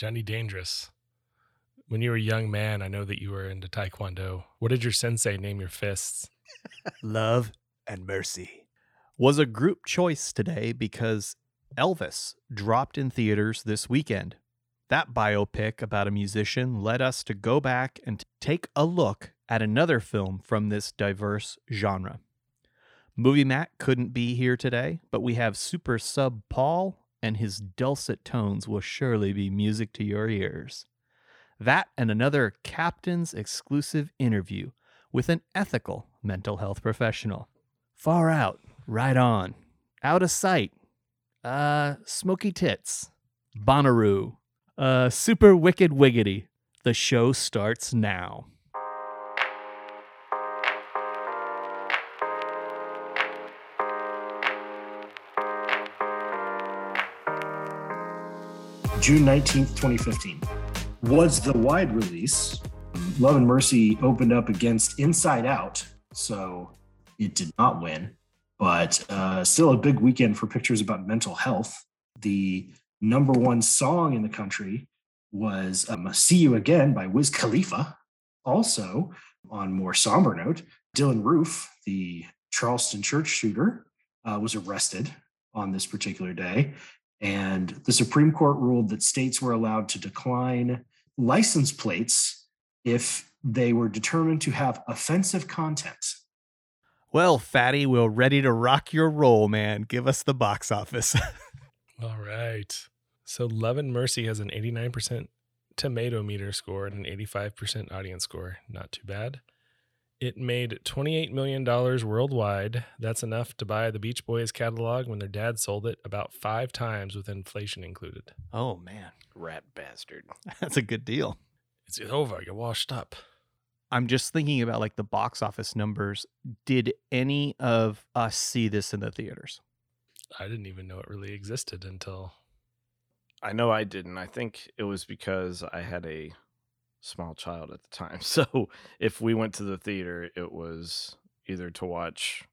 Johnny Dangerous. When you were a young man, I know that you were into Taekwondo. What did your sensei name your fists? Love and Mercy was a group choice today because Elvis dropped in theaters this weekend. That biopic about a musician led us to go back and take a look at another film from this diverse genre. Movie Matt couldn't be here today, but we have Super Sub Paul, and his dulcet tones will surely be music to your ears. That and another captain's exclusive interview with an ethical mental health professional. Far out, right on, out of sight, uh, smoky tits, Bonnaroo, uh, super wicked wiggity. The show starts now. June 19th, 2015, was the wide release. Love and Mercy opened up against Inside Out, so it did not win, but uh, still a big weekend for pictures about mental health. The number one song in the country was um, See You Again by Wiz Khalifa. Also, on more somber note, Dylann Roof, the Charleston church shooter, uh, was arrested on this particular day. And the Supreme Court ruled that states were allowed to decline license plates if they were determined to have offensive content. Well, Fatty, we're ready to rock your roll, man. Give us the box office. All right. So Love and Mercy has an 89% tomato meter score and an 85% audience score. Not too bad. It made $28 million worldwide. That's enough to buy the Beach Boys catalog when their dad sold it about five times with inflation included. oh, man. Rat bastard. That's a good deal. It's over. You're washed up. I'm just thinking about like the box office numbers. Did any of us see this in the theaters? I didn't even know it really existed until I know I didn't. I think it was because I had a small child at the time. So if we went to the theater, it was either to watch.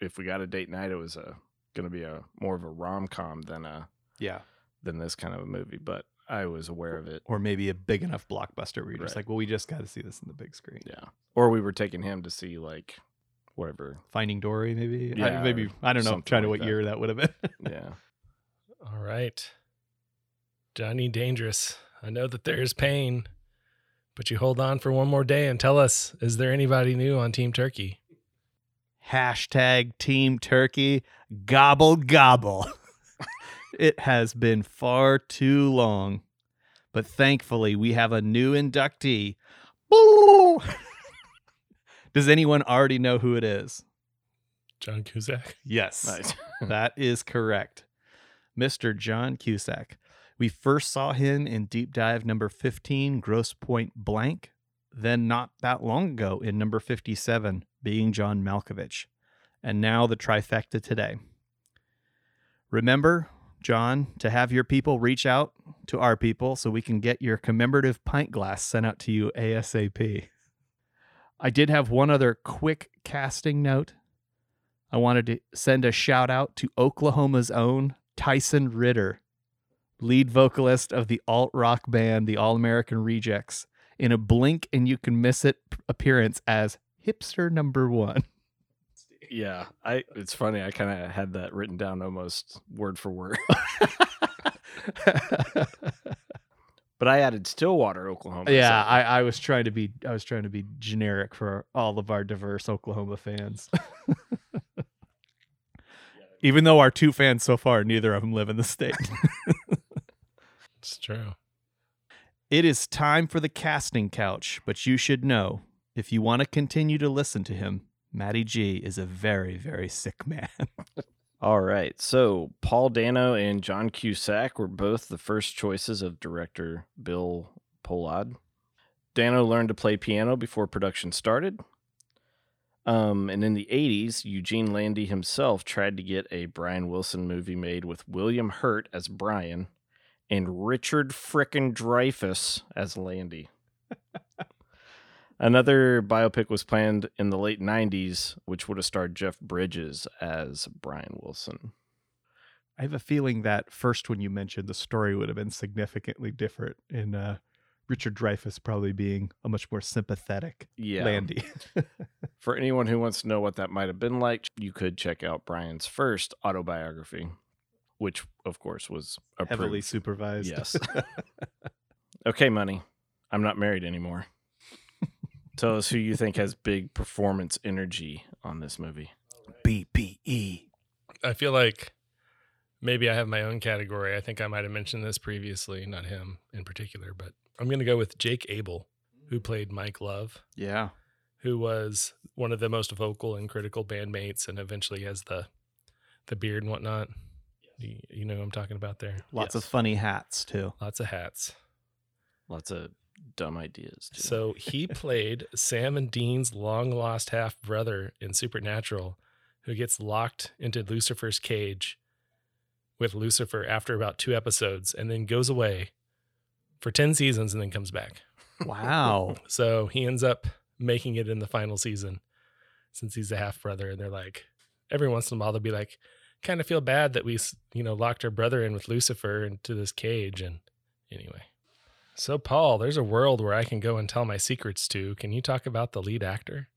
If we got a date night, it was a going to be a more of a rom com than a Yeah. than this kind of a movie. But I was aware of it. Or maybe a big enough blockbuster where you're just like, well, we just got to see this in the big screen. Yeah. Or we were taking him to see like whatever. Finding Dory, maybe. I- Yeah, maybe I don't know. something Trying to like what that. year that would have been. Yeah. All right. Johnny Dangerous. I know that there is pain, but you hold on for one more day and tell us is there anybody new on Team Turkey? Hashtag Team Turkey. Gobble gobble. it has been far too long, but thankfully we have a new inductee. Does anyone already know who it is? John Cusack. Yes. Nice. that is correct. Mr. John Cusack. We first saw him in Deep Dive number 15, Grosse Pointe Blank, then not that long ago in number 57, Being John Malkovich, and now the trifecta today. Remember, John, to have your people reach out to our people so we can get your commemorative pint glass sent out to you ASAP. I did have one other quick casting note. I wanted to send a shout out to Oklahoma's own Tyson Ritter, lead vocalist of the alt rock band The All American Rejects, in a blink and you can miss it appearance as hipster number one. Yeah. I it's funny. I kind of had that written down almost word for word. but I added Stillwater, Oklahoma. yeah, so- I, I was trying to be I was trying to be generic for all of our diverse Oklahoma fans. Even though our two fans so far, neither of them live in the state. It's true. It is time for the casting couch, but you should know if you want to continue to listen to him, Matty G is a very, very sick man. All right. So Paul Dano and John Cusack were both the first choices of director Bill Pohlad. Dano learned to play piano before production started. Um, and in the 80s, Eugene Landy himself tried to get a Brian Wilson movie made with William Hurt as Brian and Richard Frickin' Dreyfuss as Landy. Another biopic was planned in the late 90s, which would have starred Jeff Bridges as Brian Wilson. I have a feeling that first when you mentioned the story would have been significantly different in uh, Richard Dreyfuss probably being a much more sympathetic Yeah. Landy. For anyone who wants to know what that might have been like, you could check out Brian's first autobiography, which, of course, was Heavily approved. supervised. Yes. okay, money. I'm not married anymore. Tell us who you think has big performance energy on this movie. BPE. I feel like maybe I have my own category. I think I might have mentioned this previously, not him in particular, but I'm going to go with Jake Abel, who played Mike Love, Yeah. who was one of the most vocal and critical bandmates, and eventually has the the beard and whatnot. You, you know who I'm talking about there. Lots of funny hats too. Lots of hats. Lots of dumb ideas. Too. So he played Sam and Dean's long lost half brother in Supernatural, who gets locked into Lucifer's cage with Lucifer after about two episodes and then goes away for 10 seasons and then comes back. Wow. So he ends up making it in the final season since he's a half brother. And they're like, every once in a while, they'll be like, kind of feel bad that we, you know, locked our brother in with Lucifer into this cage. And anyway. So, Paul, there's a world where I can go and tell my secrets to. Can you talk about the lead actor?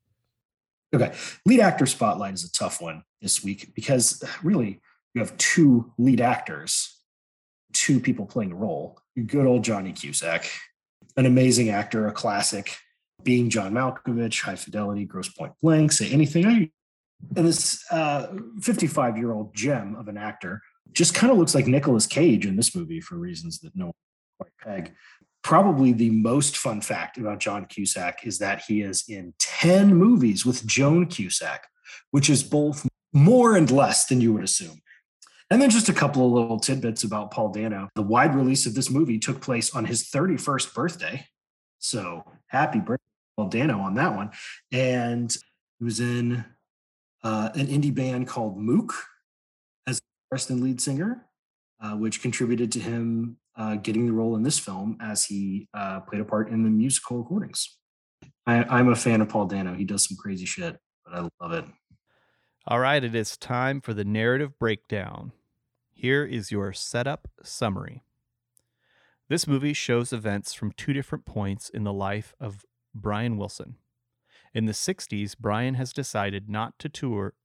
Okay. Lead actor spotlight is a tough one this week because really you have two lead actors, two people playing a role. Good old Johnny Cusack, an amazing actor, a classic, being John Malkovich, high fidelity, Grosse Pointe Blank, say anything. I, and this uh, 55 year old gem of an actor just kind of looks like Nicolas Cage in this movie for reasons that no one quite peg. Probably the most fun fact about John Cusack is that he is in 10 movies with Joan Cusack, which is both more and less than you would assume. And then just a couple of little tidbits about Paul Dano. The wide release of this movie took place on his 31st birthday. So happy birthday, Paul Dano, on that one. And he was in uh, an indie band called Mook as guitarist and lead singer, uh, which contributed to him uh, getting the role in this film as he uh, played a part in the musical recordings. I, I'm a fan of Paul Dano. He does some crazy shit, but I love it. All right, it is time for the narrative breakdown. Here is your setup summary. This movie shows events from two different points in the life of Brian Wilson. In the 60s, Brian has decided not to tour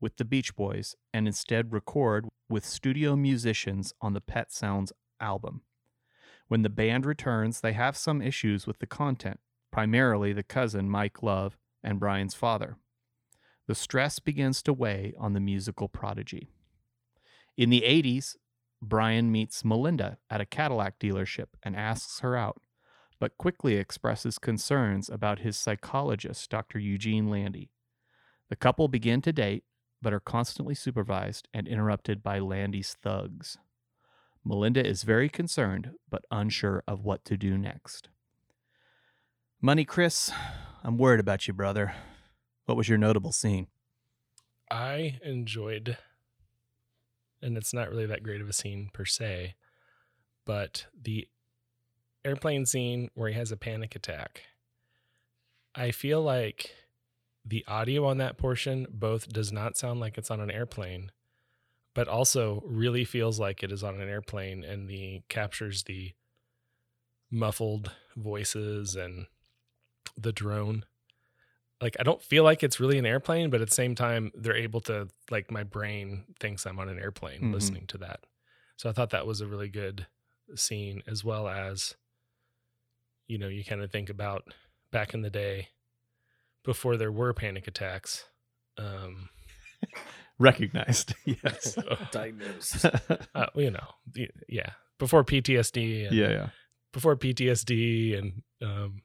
with the Beach Boys and instead record with studio musicians on the Pet Sounds album. When the band returns, they have some issues with the content, primarily the cousin Mike Love and Brian's father. The stress begins to weigh on the musical prodigy. In the 80s, Brian meets Melinda at a Cadillac dealership and asks her out, but quickly expresses concerns about his psychologist, Dr. Eugene Landy. The couple begin to date, but are constantly supervised and interrupted by Landy's thugs. Melinda is very concerned, but unsure of what to do next. Money Chris, I'm worried about you, brother. What was your notable scene? I enjoyed, and it's not really that great of a scene per se, but the airplane scene where he has a panic attack. I feel like the audio on that portion both does not sound like it's on an airplane, but also really feels like it is on an airplane and the captures the muffled voices and the drone like I don't feel like it's really an airplane, but at the same time, they're able to like my brain thinks I'm on an airplane Mhm. listening to that. So I thought that was a really good scene, as well as, you know, you kind of think about back in the day before there were panic attacks. Um, Recognized. Yes. Diagnosed. uh, you know, yeah, before PTSD and yeah, yeah. before PTSD and um,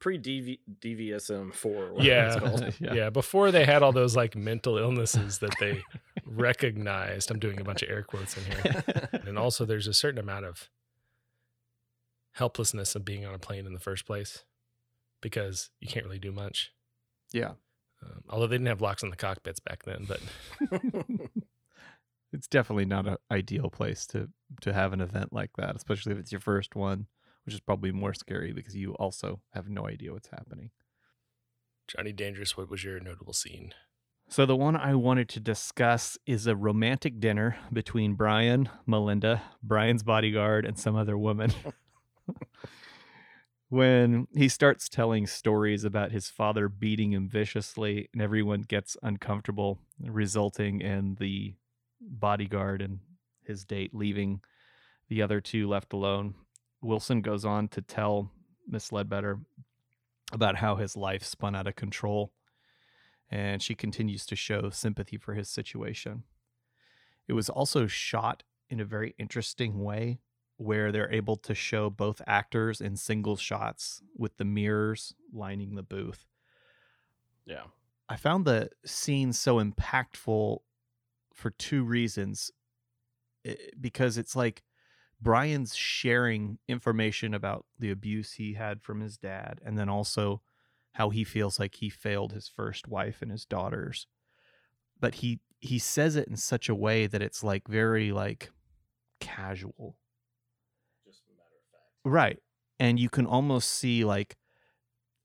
Pre DVSM four. yeah, Yeah. yeah, before they had all those like mental illnesses that they recognized. I'm doing a bunch of air quotes in here. And also there's a certain amount of helplessness of being on a plane in the first place because you can't really do much. yeah. Um, although they didn't have locks on the cockpits back then, but it's definitely not an ideal place to to have an event like that, especially if it's your first one, which is probably more scary because you also have no idea what's happening. Johnny Dangerous, what was your notable scene? So the one I wanted to discuss is a romantic dinner between Brian, Melinda, Brian's bodyguard, and some other woman. when he starts telling stories about his father beating him viciously and everyone gets uncomfortable, resulting in the bodyguard and his date leaving the other two left alone. Wilson goes on to tell Miss Ledbetter about how his life spun out of control, and she continues to show sympathy for his situation. It was also shot in a very interesting way where they're able to show both actors in single shots with the mirrors lining the booth. Yeah. I found the scene so impactful for two reasons. I- Because it's like Brian's sharing information about the abuse he had from his dad, and then also how he feels like he failed his first wife and his daughters. But he he says it in such a way that it's like very like casual. Right. And you can almost see like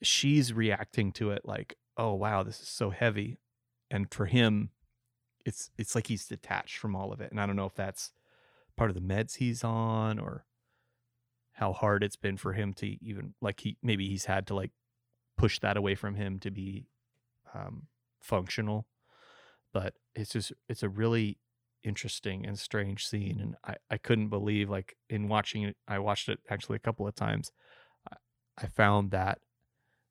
she's reacting to it like, "Oh wow, this is so heavy." And for him, it's it's like he's detached from all of it. And I don't know if that's part of the meds he's on or how hard it's been for him to even like he maybe he's had to like push that away from him to be um functional. But it's just it's a really interesting and strange scene and I, I couldn't believe like in watching it i watched it actually a couple of times I, I found that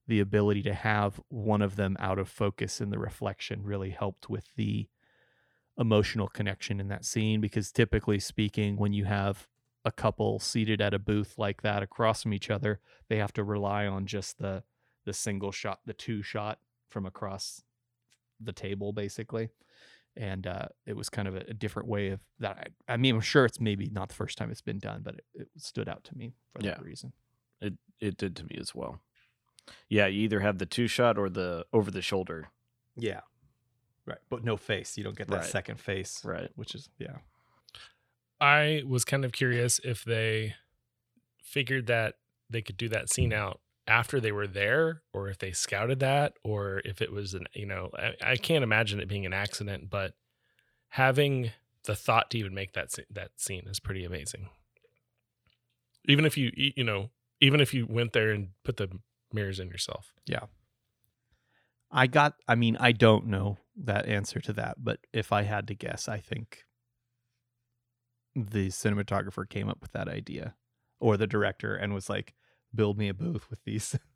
the ability to have one of them out of focus in the reflection really helped with the emotional connection in that scene because typically speaking when you have a couple seated at a booth like that across from each other they have to rely on just the the single shot the two shot from across the table basically and uh, it was kind of a, a different way of that. I, I mean, I'm sure it's maybe not the first time it's been done, but it, it stood out to me for that reason. It it did to me as well. Yeah, you either have the two shot or the over the shoulder. Yeah, right. But no face. You don't get that Right. second face, Right. Which is yeah. I was kind of curious if they figured that they could do that scene out after they were there or if they scouted that or if it was an you know I, I can't imagine it being an accident but having the thought to even make that that scene is pretty amazing even if you you know even if you went there and put the mirrors in yourself yeah I got. I mean, I don't know that answer to that, but if I had to guess, I think the cinematographer came up with that idea, or the director, and was like, "Build me a booth with these."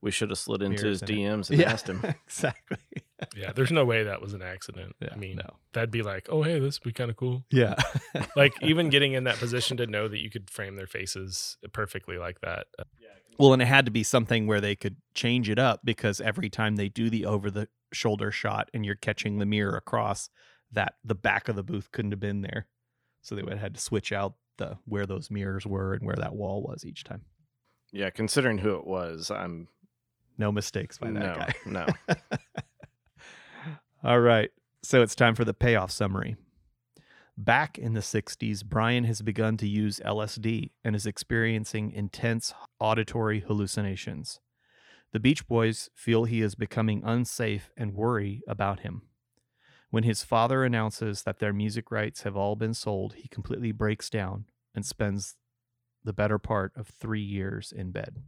We should have slid into his in it. DMs and asked him. exactly. yeah there's no way that was an accident Yeah, i mean no. that'd be like oh hey this would be kind of cool Yeah. like even getting in that position to know that you could frame their faces perfectly like that uh, Well, and it had to be something where they could change it up because every time they do the over the shoulder shot and you're catching the mirror across, that the back of the booth couldn't have been there. So they would have had to switch out the where those mirrors were and where that wall was each time. Yeah, considering who it was, I'm No mistakes by that no, guy. no. All right. So it's time for the payoff summary. Back in the 60s, Brian has begun to use LSD and is experiencing intense auditory hallucinations. The Beach Boys feel he is becoming unsafe and worry about him. When his father announces that their music rights have all been sold, he completely breaks down and spends the better part of three years in bed.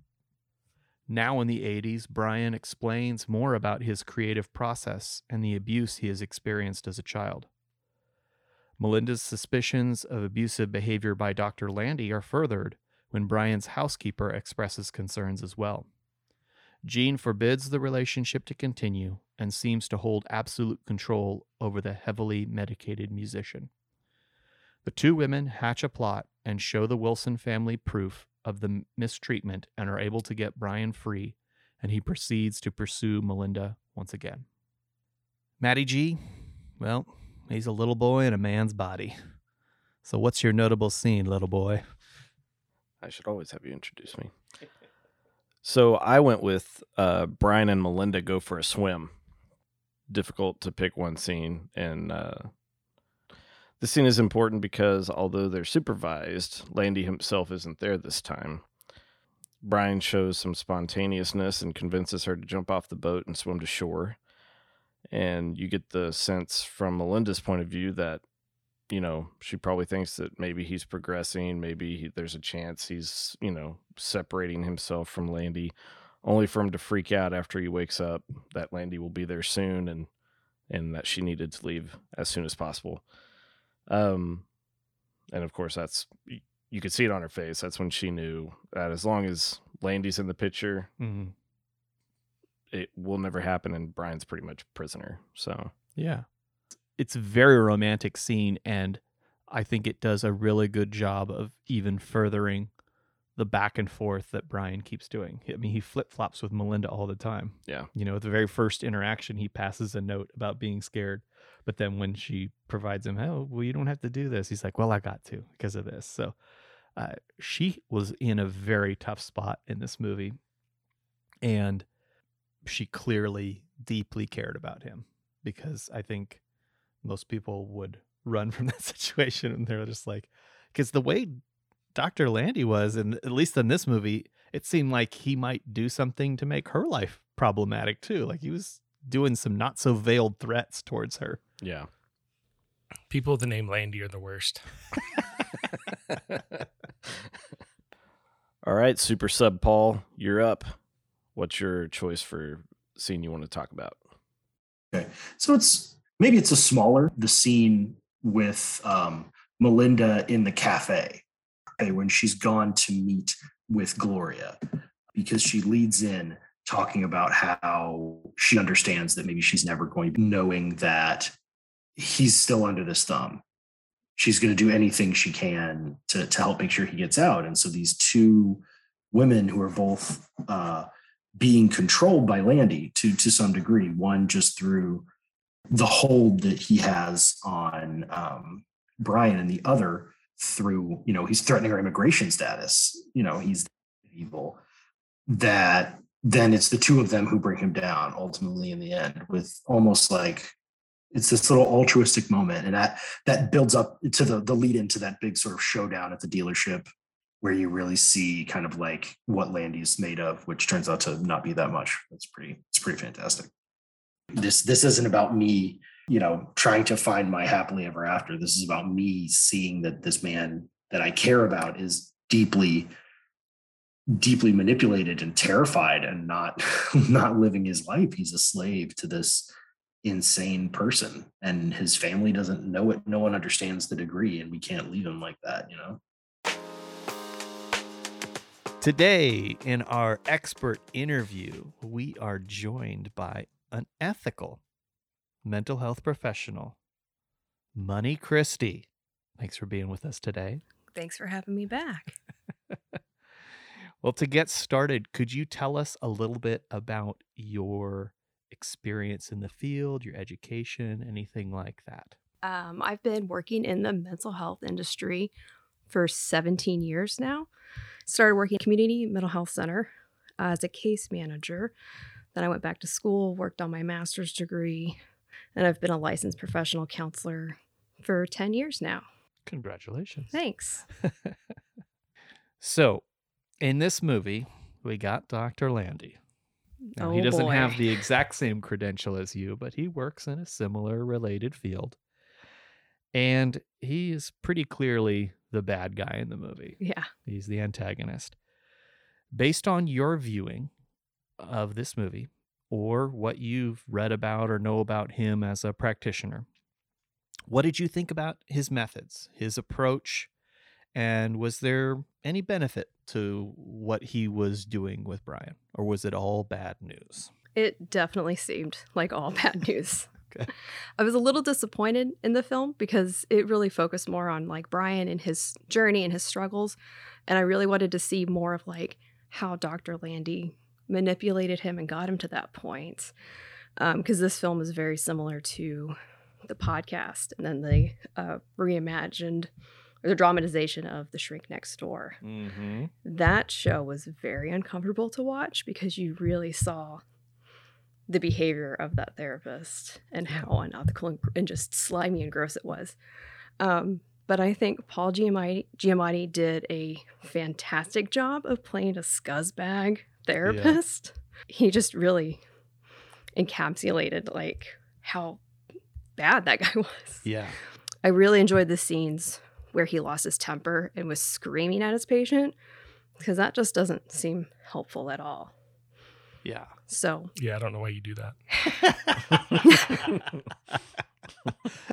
Now in the 80s, Brian explains more about his creative process and the abuse he has experienced as a child. Melinda's suspicions of abusive behavior by Dr. Landy are furthered when Brian's housekeeper expresses concerns as well. Gene forbids the relationship to continue and seems to hold absolute control over the heavily medicated musician. The two women hatch a plot and show the Wilson family proof of the mistreatment and are able to get Brian free, and he proceeds to pursue Melinda once again. Matty G, well, he's a little boy in a man's body. So, what's your notable scene, little boy? I should always have you introduce me. So I went with uh, Brian and Melinda go for a swim. Difficult to pick one scene, and uh, this scene is important because although they're supervised, Landy himself isn't there this time. Brian shows some spontaneousness and convinces her to jump off the boat and swim to shore. And you get the sense from Melinda's point of view that, you know, she probably thinks that maybe he's progressing, maybe he, there's a chance he's, you know, separating himself from Landy, only for him to freak out after he wakes up that Landy will be there soon and and that she needed to leave as soon as possible. Um, and of course, that's you could see it on her face. That's when she knew that as long as Landy's in the picture, Mhm. it will never happen, and Brian's pretty much prisoner. So Yeah. It's a very romantic scene and I think it does a really good job of even furthering the back and forth that Brian keeps doing. I mean, he flip-flops with Melinda all the time. Yeah. You know, at the very first interaction he passes a note about being scared, but then when she provides him, "Oh, well you don't have to do this." He's like, "Well, I got to because of this." So, uh, she was in a very tough spot in this movie and she clearly deeply cared about him because I think most people would run from that situation and they're just like because the way Dr. Landy was and at least in this movie it seemed like he might do something to make her life problematic too like he was doing some not so veiled threats towards her yeah, People with the name Landy are the worst. All right, Super Sub Paul, you're up. What's your choice for scene you want to talk about? Okay. So it's maybe it's a smaller the scene with um, Melinda in the cafe when she's gone to meet with Gloria because she leads in talking about how she understands that maybe she's never going to knowing that he's still under this thumb. She's going to do anything she can to, to help make sure he gets out. And so these two women who are both uh, being controlled by Landy to to some degree. One just through the hold that he has on um, Brian, and the other through you know he's threatening her immigration status. You know he's evil. That then it's the two of them who bring him down ultimately in the end with almost like it's this little altruistic moment and that that builds up to the the lead into that big sort of showdown at the dealership where you really see kind of like what Landy's made of, which turns out to not be that much. It's pretty, it's pretty fantastic. This this isn't about me, you know, trying to find my happily ever after. This is about me seeing that this man that I care about is deeply, deeply manipulated and terrified and not not living his life. He's a slave to this insane person. And his family doesn't know it. No one understands the degree, and we can't leave him like that, you know. Today, in our expert interview, we are joined by an ethical mental health professional, Money Christie. Thanks for being with us today. Thanks for having me back. Well, to get started, could you tell us a little bit about your experience in the field, your education, anything like that? Um, I've been working in the mental health industry for 17 years now. Started working at community mental health center uh, as a case manager. Then I went back to school, worked on my master's degree, and I've been a licensed professional counselor for 10 years now. Congratulations. Thanks. So, in this movie, we got Dr. Landy. Now, he Oh, doesn't have the exact same credential as you, but he works in a similar related field. And he is pretty clearly the bad guy in the movie. Yeah. He's the antagonist. Based on your viewing of this movie or what you've read about or know about him as a practitioner, what did you think about his methods, his approach, and was there any benefit to what he was doing with Brian, or was it all bad news? It definitely seemed like all bad news. Okay. I was a little disappointed in the film because it really focused more on like Brian and his journey and his struggles. And I really wanted to see more of like how Dr. Landy manipulated him and got him to that point. Because this film is very similar to the podcast and then the uh, reimagined or the dramatization of The Shrink Next Door Mm-hmm. that show was very uncomfortable to watch because you really saw the behavior of that therapist and how unethical and, and just slimy and gross it was. Um, but I think Paul Giamatti, Giamatti did a fantastic job of playing a scuzzbag therapist. He just really encapsulated like how bad that guy was. Yeah. I really enjoyed the scenes where he lost his temper and was screaming at his patient because that just doesn't seem helpful at all. Yeah. So, Yeah, I don't know why you do that.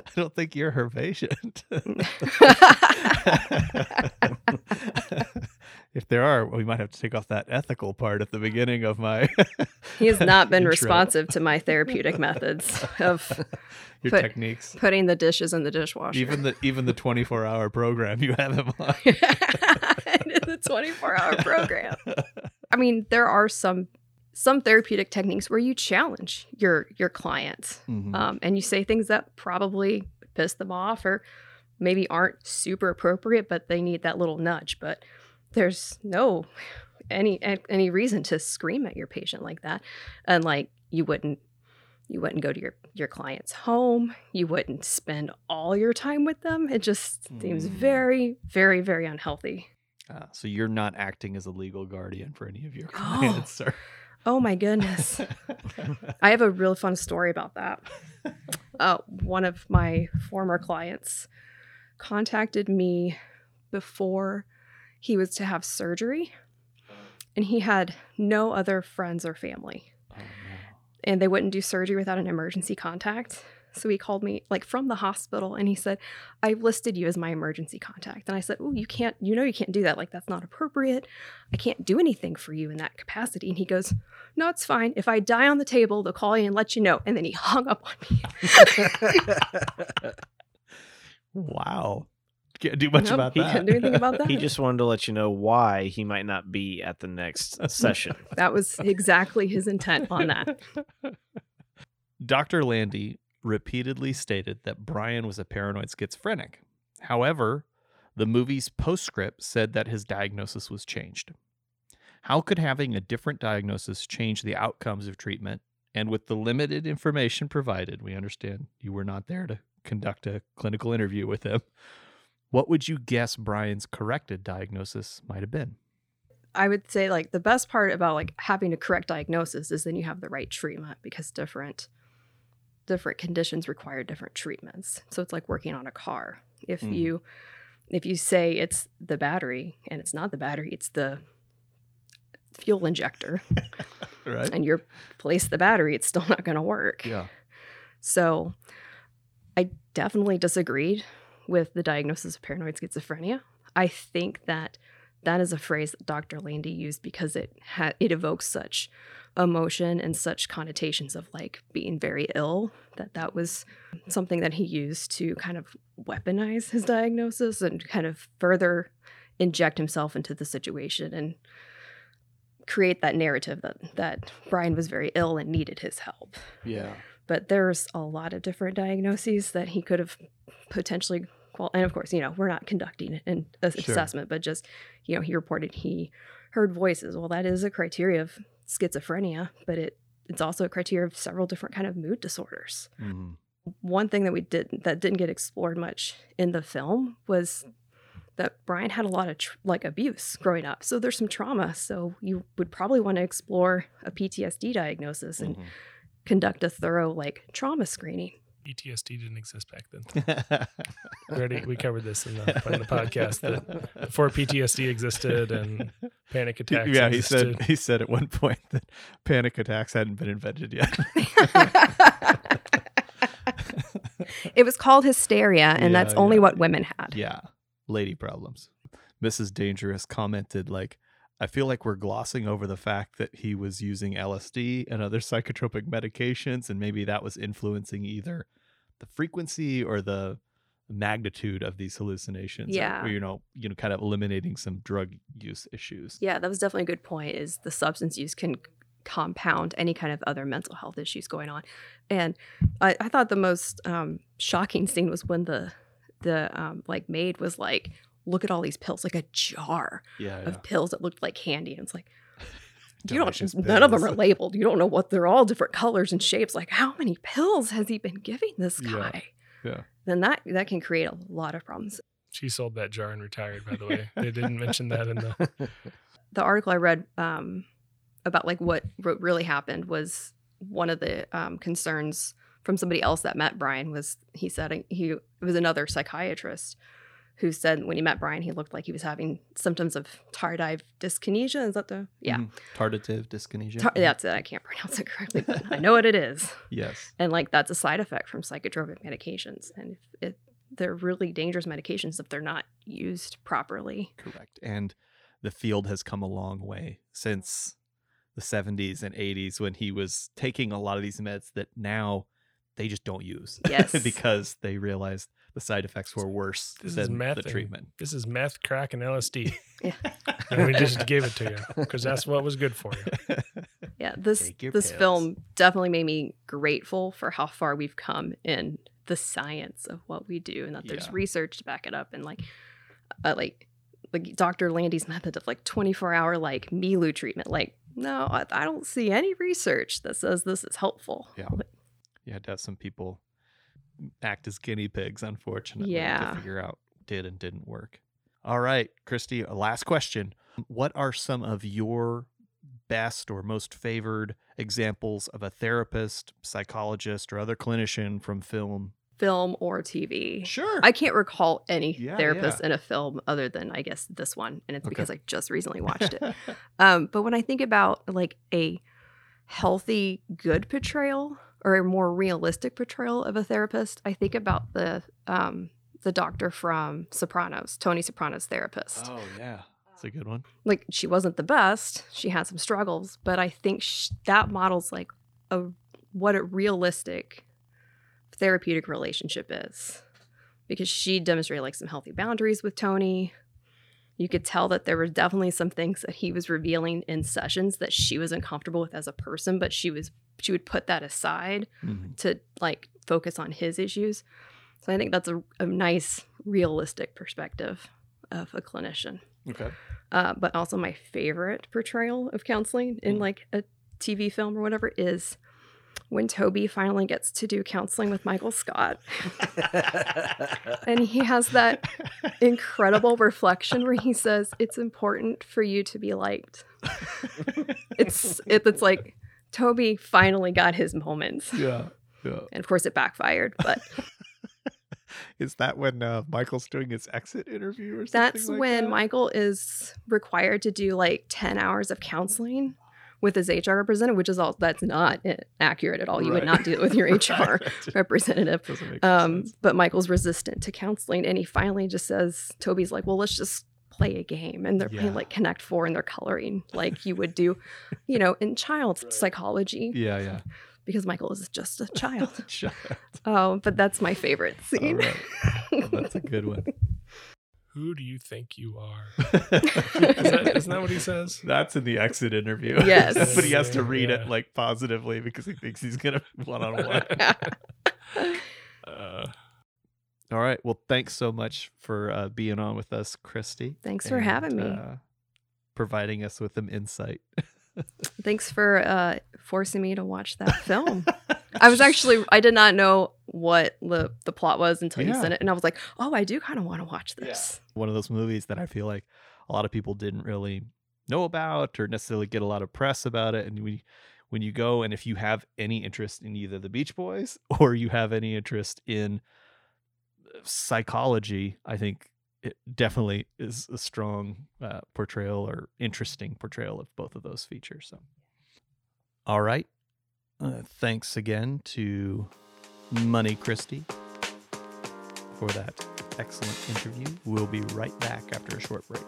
I don't think you're her patient. If there are, we might have to take off that ethical part at the beginning of my. he has not been intro. responsive to my therapeutic methods of Your put- techniques. putting the dishes in the dishwasher. Even the even the 24 hour program you have him on. the 24 hour program. I mean, there are some some therapeutic techniques where you challenge your your client Mhm. um, and you say things that probably piss them off or maybe aren't super appropriate, but they need that little nudge. But there's no any any reason to scream at your patient like that, and like you wouldn't you wouldn't go to your your client's home. You wouldn't spend all your time with them. It just seems Mm. very very very unhealthy. Uh, so you're not acting as a legal guardian for any of your Oh. clients, sir. Oh my goodness. I have a real fun story about that. Uh, one of my former clients contacted me before he was to have surgery, and he had no other friends or family, Oh, no. and they wouldn't do surgery without an emergency contact. So he called me like from the hospital and he said, I've listed you as my emergency contact. And I said, Oh, you can't, you know, you can't do that. Like, that's not appropriate. I can't do anything for you in that capacity. And he goes, No, it's fine. If I die on the table, they'll call you and let you know. And then he hung up on me. wow. Can't do much Nope, about he that. couldn't do anything about that. He just wanted to let you know why he might not be at the next session. That was exactly his intent on that. Dr. Landy repeatedly stated that Brian was a paranoid schizophrenic. However, the movie's postscript said that his diagnosis was changed. How could having a different diagnosis change the outcomes of treatment? And with the limited information provided, we understand you were not there to conduct a clinical interview with him. What would you guess Brian's corrected diagnosis might have been? I would say like the best part about like having a correct diagnosis is then you have the right treatment because different different conditions require different treatments. So it's like working on a car. If Mhm. you if you say it's the battery and it's not the battery, it's the fuel injector Right? and you replace the battery, it's still not going to work. Yeah. So I definitely disagreed with the diagnosis of paranoid schizophrenia. I think that that is a phrase that Dr. Landy used because it ha- it evokes such emotion and such connotations of like being very ill that that was something that he used to kind of weaponize his diagnosis and kind of further inject himself into the situation and create that narrative that that Brian was very ill and needed his help Yeah. but there's a lot of different diagnoses that he could have potentially qual- and of course you know we're not conducting an a- Sure. assessment but just you know he reported he heard voices well that is a criteria of schizophrenia but it it's also a criteria of several different kind of mood disorders Mhm. one thing that we did that didn't get explored much in the film was that Brian had a lot of tr- like abuse growing up. So there's some trauma. So you would probably want to explore a PTSD diagnosis and Mhm. conduct a thorough like trauma screening. PTSD didn't exist back then. We already we covered this in the, in the podcast that before PTSD existed and panic attacks. yeah, he said he said at one point that panic attacks hadn't been invented yet. it was called hysteria, and Yeah, that's only yeah. what women had. yeah, lady problems. Mrs. Dangerous commented like I feel like we're glossing over the fact that he was using LSD and other psychotropic medications and maybe that was influencing either the frequency or the magnitude of these hallucinations. or- Yeah. Or, you know, you know kind of eliminating some drug use issues. Yeah, that was definitely a good point. Is the substance use can compound any kind of other mental health issues going on, and I, I thought the most um, shocking scene was when the the um, like maid was like, "Look at all these pills, like a jar Yeah. of pills that looked like candy," and it's like. You don't. None of them are labeled. You don't know what they're all different colors and shapes. Like, how many pills has he been giving this guy? yeah. Then that that can create a lot of problems. She sold that jar and retired. By the way, they didn't mention that in the. the article I read um, about like what what really happened was one of the um, concerns from somebody else that met Brian was he said he it was another psychiatrist who said when he met Brian he looked like he was having symptoms of tardive dyskinesia. Is that the yeah? Mhm. Tarditive dyskinesia. Tar- that's it. I can't pronounce it correctly, but I know what it is. Yes. And like that's a side effect from psychotropic medications, and if it, they're really dangerous medications if they're not used properly. Correct. And the field has come a long way since the 70s and 80s when he was taking a lot of these meds that now they just don't use. Yes. because they realized the side effects were worse This is than meth the and- treatment. This is meth, crack, and LSD. Yeah. and we just gave it to you because that's what was good for you. Yeah, this this pills. film definitely made me grateful for how far we've come in the science of what we do, and that there's Yeah. research to back it up, and like, uh, like, like Dr. Landy's method of like 24 hour like milieu treatment. Like, no, I, I don't see any research that says this is helpful. Yeah. Like, you had to have some people act as guinea pigs, unfortunately, Yeah. to figure out did and didn't work. All right, Christy, last question. What are some of your best or most favored examples of a therapist, psychologist, or other clinician from film? film or TV. Sure. I can't recall any Yeah, therapist yeah. in a film other than I guess this one, and it's Okay. because I just recently watched it. Um, but when I think about like a healthy, good portrayal or a more realistic portrayal of a therapist, I think about the um, the doctor from Sopranos, Tony Soprano's therapist. oh, yeah. That's a good one. Like she wasn't the best; she had some struggles, but I think sh- that models like a what a realistic therapeutic relationship is because she demonstrated like some healthy boundaries with Tony. You could tell that there were definitely some things that he was revealing in sessions that she was uncomfortable with as a person, but she was she would put that aside Mhm. to like focus on his issues. So I think that's a, a nice realistic perspective of a clinician. Okay. Uh, but also my favorite portrayal of counseling in Mm. like a TV film or whatever is when Toby finally gets to do counseling with Michael Scott. And he has that incredible reflection where he says, It's important for you to be liked. It's it, it's like Toby finally got his moments. yeah. Yeah. And of course it backfired, but Is that when uh, Michael's doing his exit interview or something? that's like when that? Michael is required to do like 10 hours of counseling with his HR representative, which is all that's not uh, accurate at all. You would not do it with your HR Right. representative. Um, but Michael's resistant to counseling, and he finally just says, "Toby's like, well, let's just play a game," and they're Yeah. playing like Connect Four, and they're coloring like you would do, you know, in child psychology, Yeah, yeah. because Michael is just a child. Child. oh, but that's my favorite scene. right. That's a good one. Who do you think you are? Is that, isn't that what he says? That's in the exit interview. Yes. but he has to read Yeah. it like positively because he thinks he's gonna one on one. Uh, All right. Well, thanks so much for uh, being on with us, Christy. Thanks for having me. Uh, providing us with some insight. Thanks for uh, forcing me to watch that film. I was actually I did not know what the the plot was until you Yeah. said it, and I was like, oh, I do kind of want to watch this. one of those movies that I feel like a lot of people didn't really know about or necessarily get a lot of press about it. And we, when you go and if you have any interest in either the Beach Boys or you have any interest in uh, psychology, I think it definitely is a strong uh, portrayal or interesting portrayal of both of those features. So, all right. Uh, thanks again to Money Christie for that excellent interview. We'll be right back after a short break.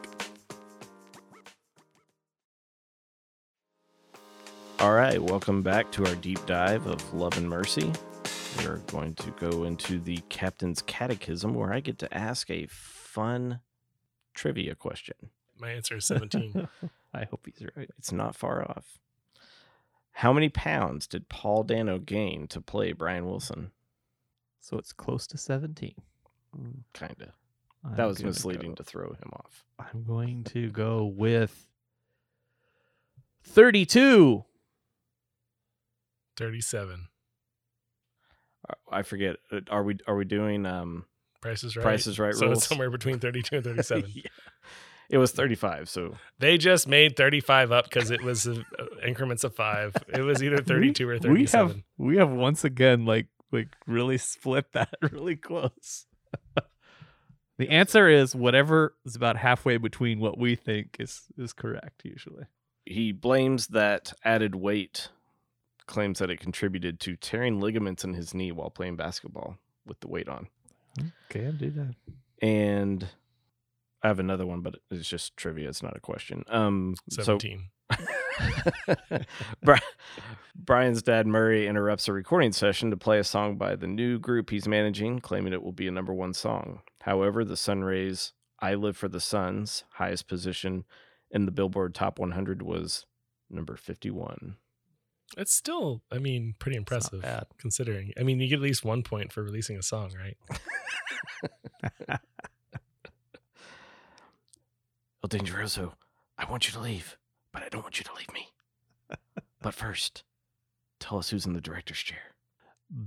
All right, welcome back to our deep dive of Love and Mercy. We are going to go into the Captain's Catechism where I get to ask a fun trivia question. my answer is 17. I hope he's right. It's not far off. How many pounds did Paul Dano gain to play Brian Wilson? So it's close to 17. Kinda. I'm That was misleading go- to throw him off. I'm going to go with 32. 37. Uh, I forget. uh, Are we are we doing um Price is right. Price is Right So rules? it's somewhere between 32 and 37. Yeah. It was 35, so They just made 35 up because it was uh, increments of five. It was either 32 or 37. We have we have once again like like really split that really close. the answer is whatever is about halfway between what we think is is correct usually. He blames that added weight, claims that it contributed to tearing ligaments in his knee while playing basketball with the weight on. Okay, I'll do that. And I have another one, but it's just trivia. It's not a question. Um, so 17. Bri- Brian's dad Murray interrupts a recording session to play a song by the new group he's managing, claiming it will be a number one song. However, the Sunrays' "I Live for the Suns" highest position in the Billboard Top 100 was number 51. It's still, I mean, pretty impressive bad. considering. I mean, you get at least one point for releasing a song, right? El oh, Dangeroso, I want you to leave, but I don't want you to leave me. but first, tell us who's in the director's chair.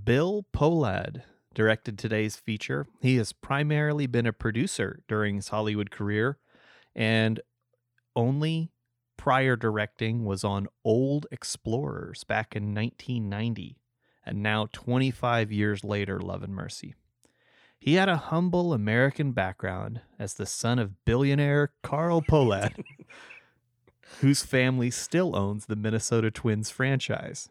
Bill Pohlad directed today's feature. He has primarily been a producer during his Hollywood career, and only prior directing was on Old Explorers back in 1990, and now 25 years later, Love and Mercy. He had a humble American background as the son of billionaire Carl Pohlad, whose family still owns the Minnesota Twins franchise.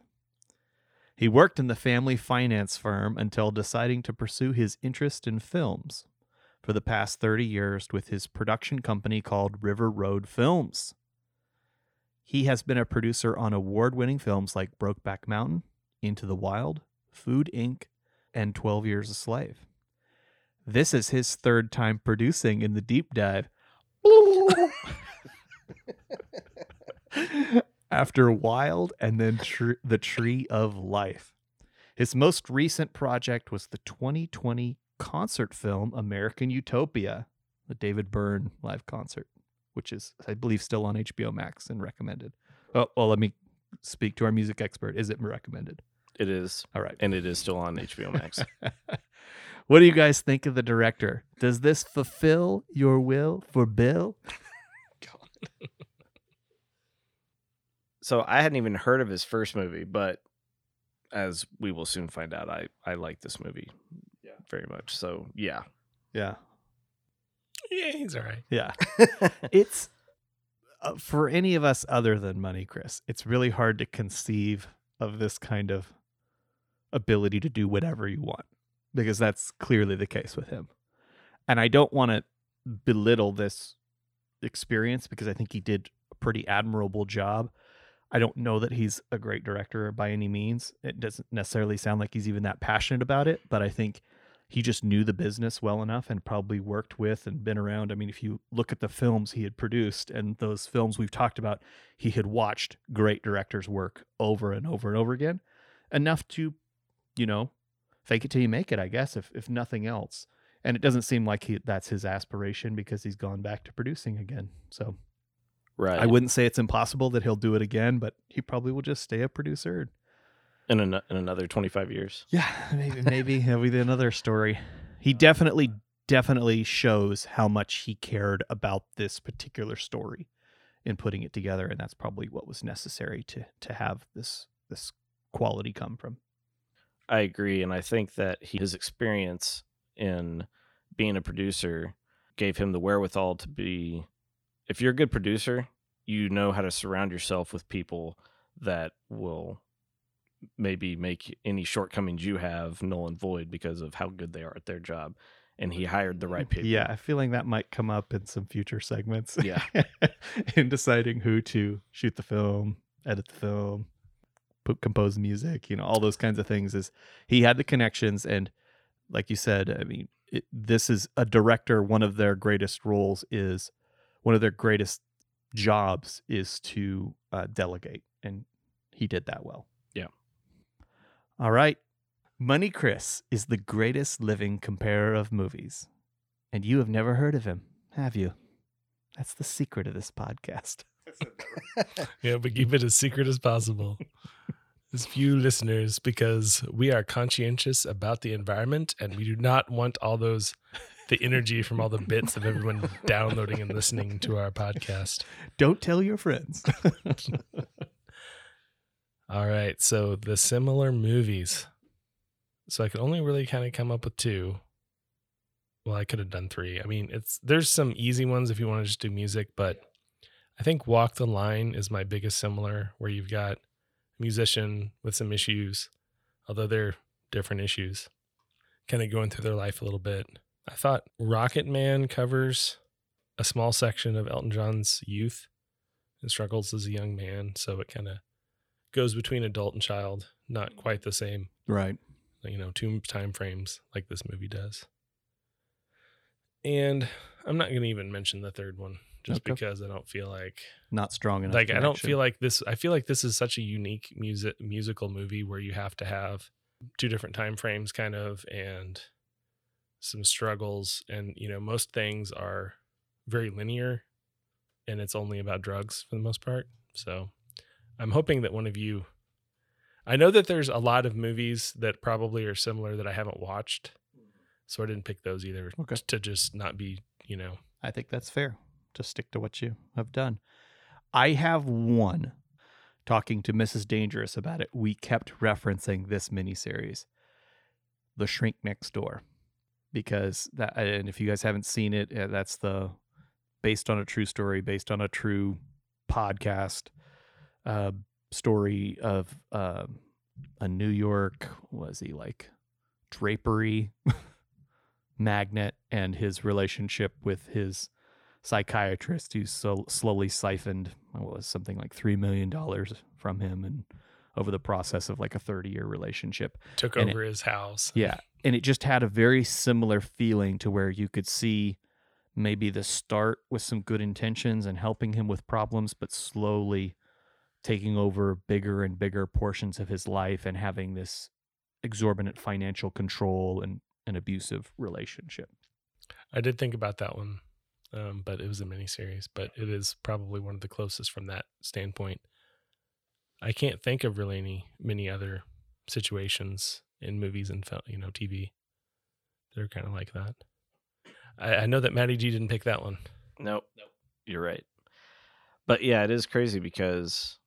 He worked in the family finance firm until deciding to pursue his interest in films for the past 30 years with his production company called River Road Films. He has been a producer on award winning films like Brokeback Mountain, Into the Wild, Food Inc., and 12 Years a Slave. This is his third time producing in the deep dive. After Wild and then tr- The Tree of Life. His most recent project was the 2020 concert film American Utopia, the David Byrne live concert, which is, I believe, still on HBO Max and recommended. Oh, well, let me speak to our music expert. Is it recommended? It is, All right. and it is still on HBO Max. what do you guys think of the director? Does this fulfill your will for Bill? God. so I hadn't even heard of his first movie, but as we will soon find out, I I like this movie Yeah. very much. So yeah, Yeah. Yeah, he's all right. Yeah. it's uh, for any of us other than money, Chris. It's really hard to conceive of this kind of ability to do whatever you want because that's clearly the case with him. And I don't want to belittle this experience because I think he did a pretty admirable job. I don't know that he's a great director by any means. It doesn't necessarily sound like he's even that passionate about it, but I think he just knew the business well enough and probably worked with and been around. I mean, if you look at the films he had produced and those films we've talked about, he had watched great directors work over and over and over again, enough to, you know, fake it till you make it, I guess, if if nothing else. And it doesn't seem like he that's his aspiration because he's gone back to producing again. So right. I wouldn't say it's impossible that he'll do it again, but he probably will just stay a producer. In an, in another twenty five years. Yeah, maybe maybe it'll be another story. He definitely definitely shows how much he cared about this particular story in putting it together, and that's probably what was necessary to to have this this quality come from. I agree, and I think that he, his experience in being a producer gave him the wherewithal to be. If you're a good producer, you know how to surround yourself with people that will maybe make any shortcomings you have null and void because of how good they are at their job. And he hired the right people. Yeah, feeling that might come up in some future segments. Yeah. in deciding who to shoot the film, edit the film, put compose music, you know, all those kinds of things. Is he had the connections, and like you said, I mean, it, this is a director. One of their greatest roles is one of their greatest jobs is to uh, delegate, and he did that well. All right. Money Chris is the greatest living comparer of movies. And you have never heard of him, have you? That's the secret of this podcast. Yeah, but keep it as secret as possible. As few listeners, because we are conscientious about the environment and we do not want all those the energy from all the bits of everyone downloading and listening to our podcast. Don't tell your friends. All right, so the similar movies. So I could only really kind of come up with two. Well, I could have done three. I mean, it's there's some easy ones if you want to just do music, but I think Walk the Line is my biggest similar, where you've got a musician with some issues, although they're different issues, kind of going through their life a little bit. I thought Rocket Man covers a small section of Elton John's youth and struggles as a young man, so it kind of goes between adult and child, not mm. quite the same Right. you know, two time frames like this movie does. And I'm not going to even mention the third one just Okay. because I don't feel like Not strong enough. like I don't feel like this I feel like this is such a unique music musical movie where you have to have two different time frames kind of and some struggles and you know most things are very linear and it's only about drugs for the most part. So I'm hoping that one of you I know that there's a lot of movies that probably are similar that I haven't watched. So I didn't pick those either Okay. to just not be, you know, I think that's fair. Just stick to what you have done. I have one. Talking to Mrs. Dangerous about it, we kept referencing this miniseries, The Shrink Next Door, because that. And if you guys haven't seen it, uh, that's the based on a true story, based on a true podcast uh, story of uh, a New York. Was he like drapery magnet and his relationship with his psychiatrist who so slowly siphoned what was something like three million dollars from him and over the process of like a 30 year relationship took And it- over his house. yeah and it just had a very similar feeling to where you could see maybe the start with some good intentions and helping him with problems but slowly taking over bigger and bigger portions of his life and having this exorbitant financial control and an abusive relationship I did think about that one, um, but it was a miniseries. But it is probably one of the closest from that standpoint. I can't think of really any many other situations in movies and film, you know, TV. They're kind of like that. I, I know that Maddie G didn't pick that one. Nope. Nope. You're right. But yeah, it is crazy because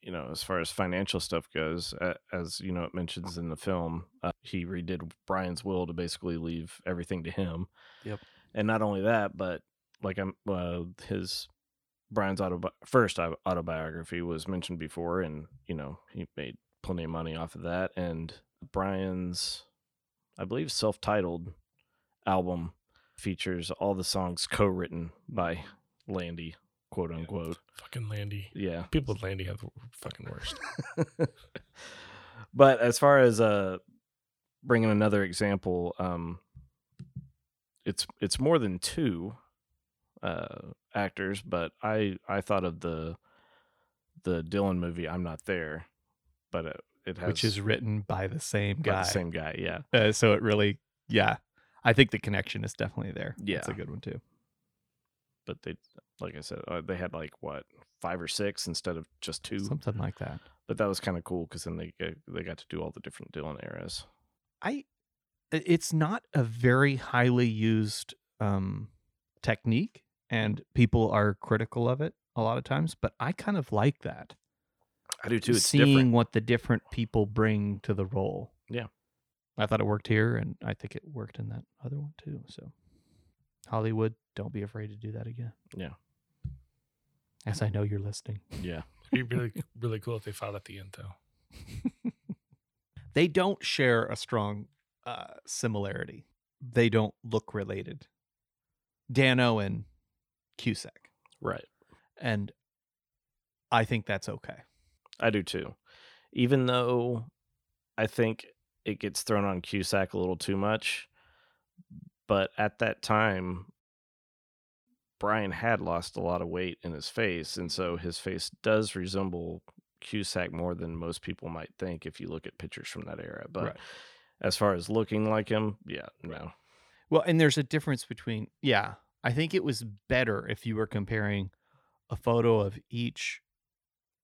you know, as far as financial stuff goes, uh, as you know, it mentions in the film, uh, he redid Brian's will to basically leave everything to him. Yep. And not only that, but like I'm, uh, his Brian's autobi- first autobiography was mentioned before, and you know, he made plenty of money off of that. And Brian's, I believe, self-titled album features all the songs co-written by Landy, quote unquote. Fucking Landy. Yeah. People with Landy have the fucking worst. but as far as uh bringing another example, um it's it's more than two uh actors, but I I thought of the the Dylan movie I'm Not There, but it, it has which is written by the same by guy the same guy, yeah. Uh, so it really, yeah, I think the connection is definitely there. Yeah. It's a good one too. But they like I said, uh, they had like what, 5 or 6 instead of just 2. Something like that. But that was kind of cool cuz then they get, they got to do all the different Dylan eras. I, i- it's not a very highly used um, technique, and people are critical of it a lot of times. But I kind of like that. I do too. It's seeing different. what the different people bring to the role. Yeah. I thought it worked here, and I think it worked in that other one too. So, Hollywood, don't be afraid to do that again. Yeah. As I know you're listening. Yeah. It'd be really, really cool if they fought at the end, though. they don't share a strong uh, similarity. They don't look related. Dano and Cusack, Right. and I think that's okay. I do too. Even though I think it gets thrown on Cusack a little too much. But at that time, Brian had lost a lot of weight in his face. And so his face does resemble Cusack more than most people might think if you look at pictures from that era. But Right. as far as looking like him, yeah, no. Well, and there's a difference between yeah. I think it was better if you were comparing a photo of each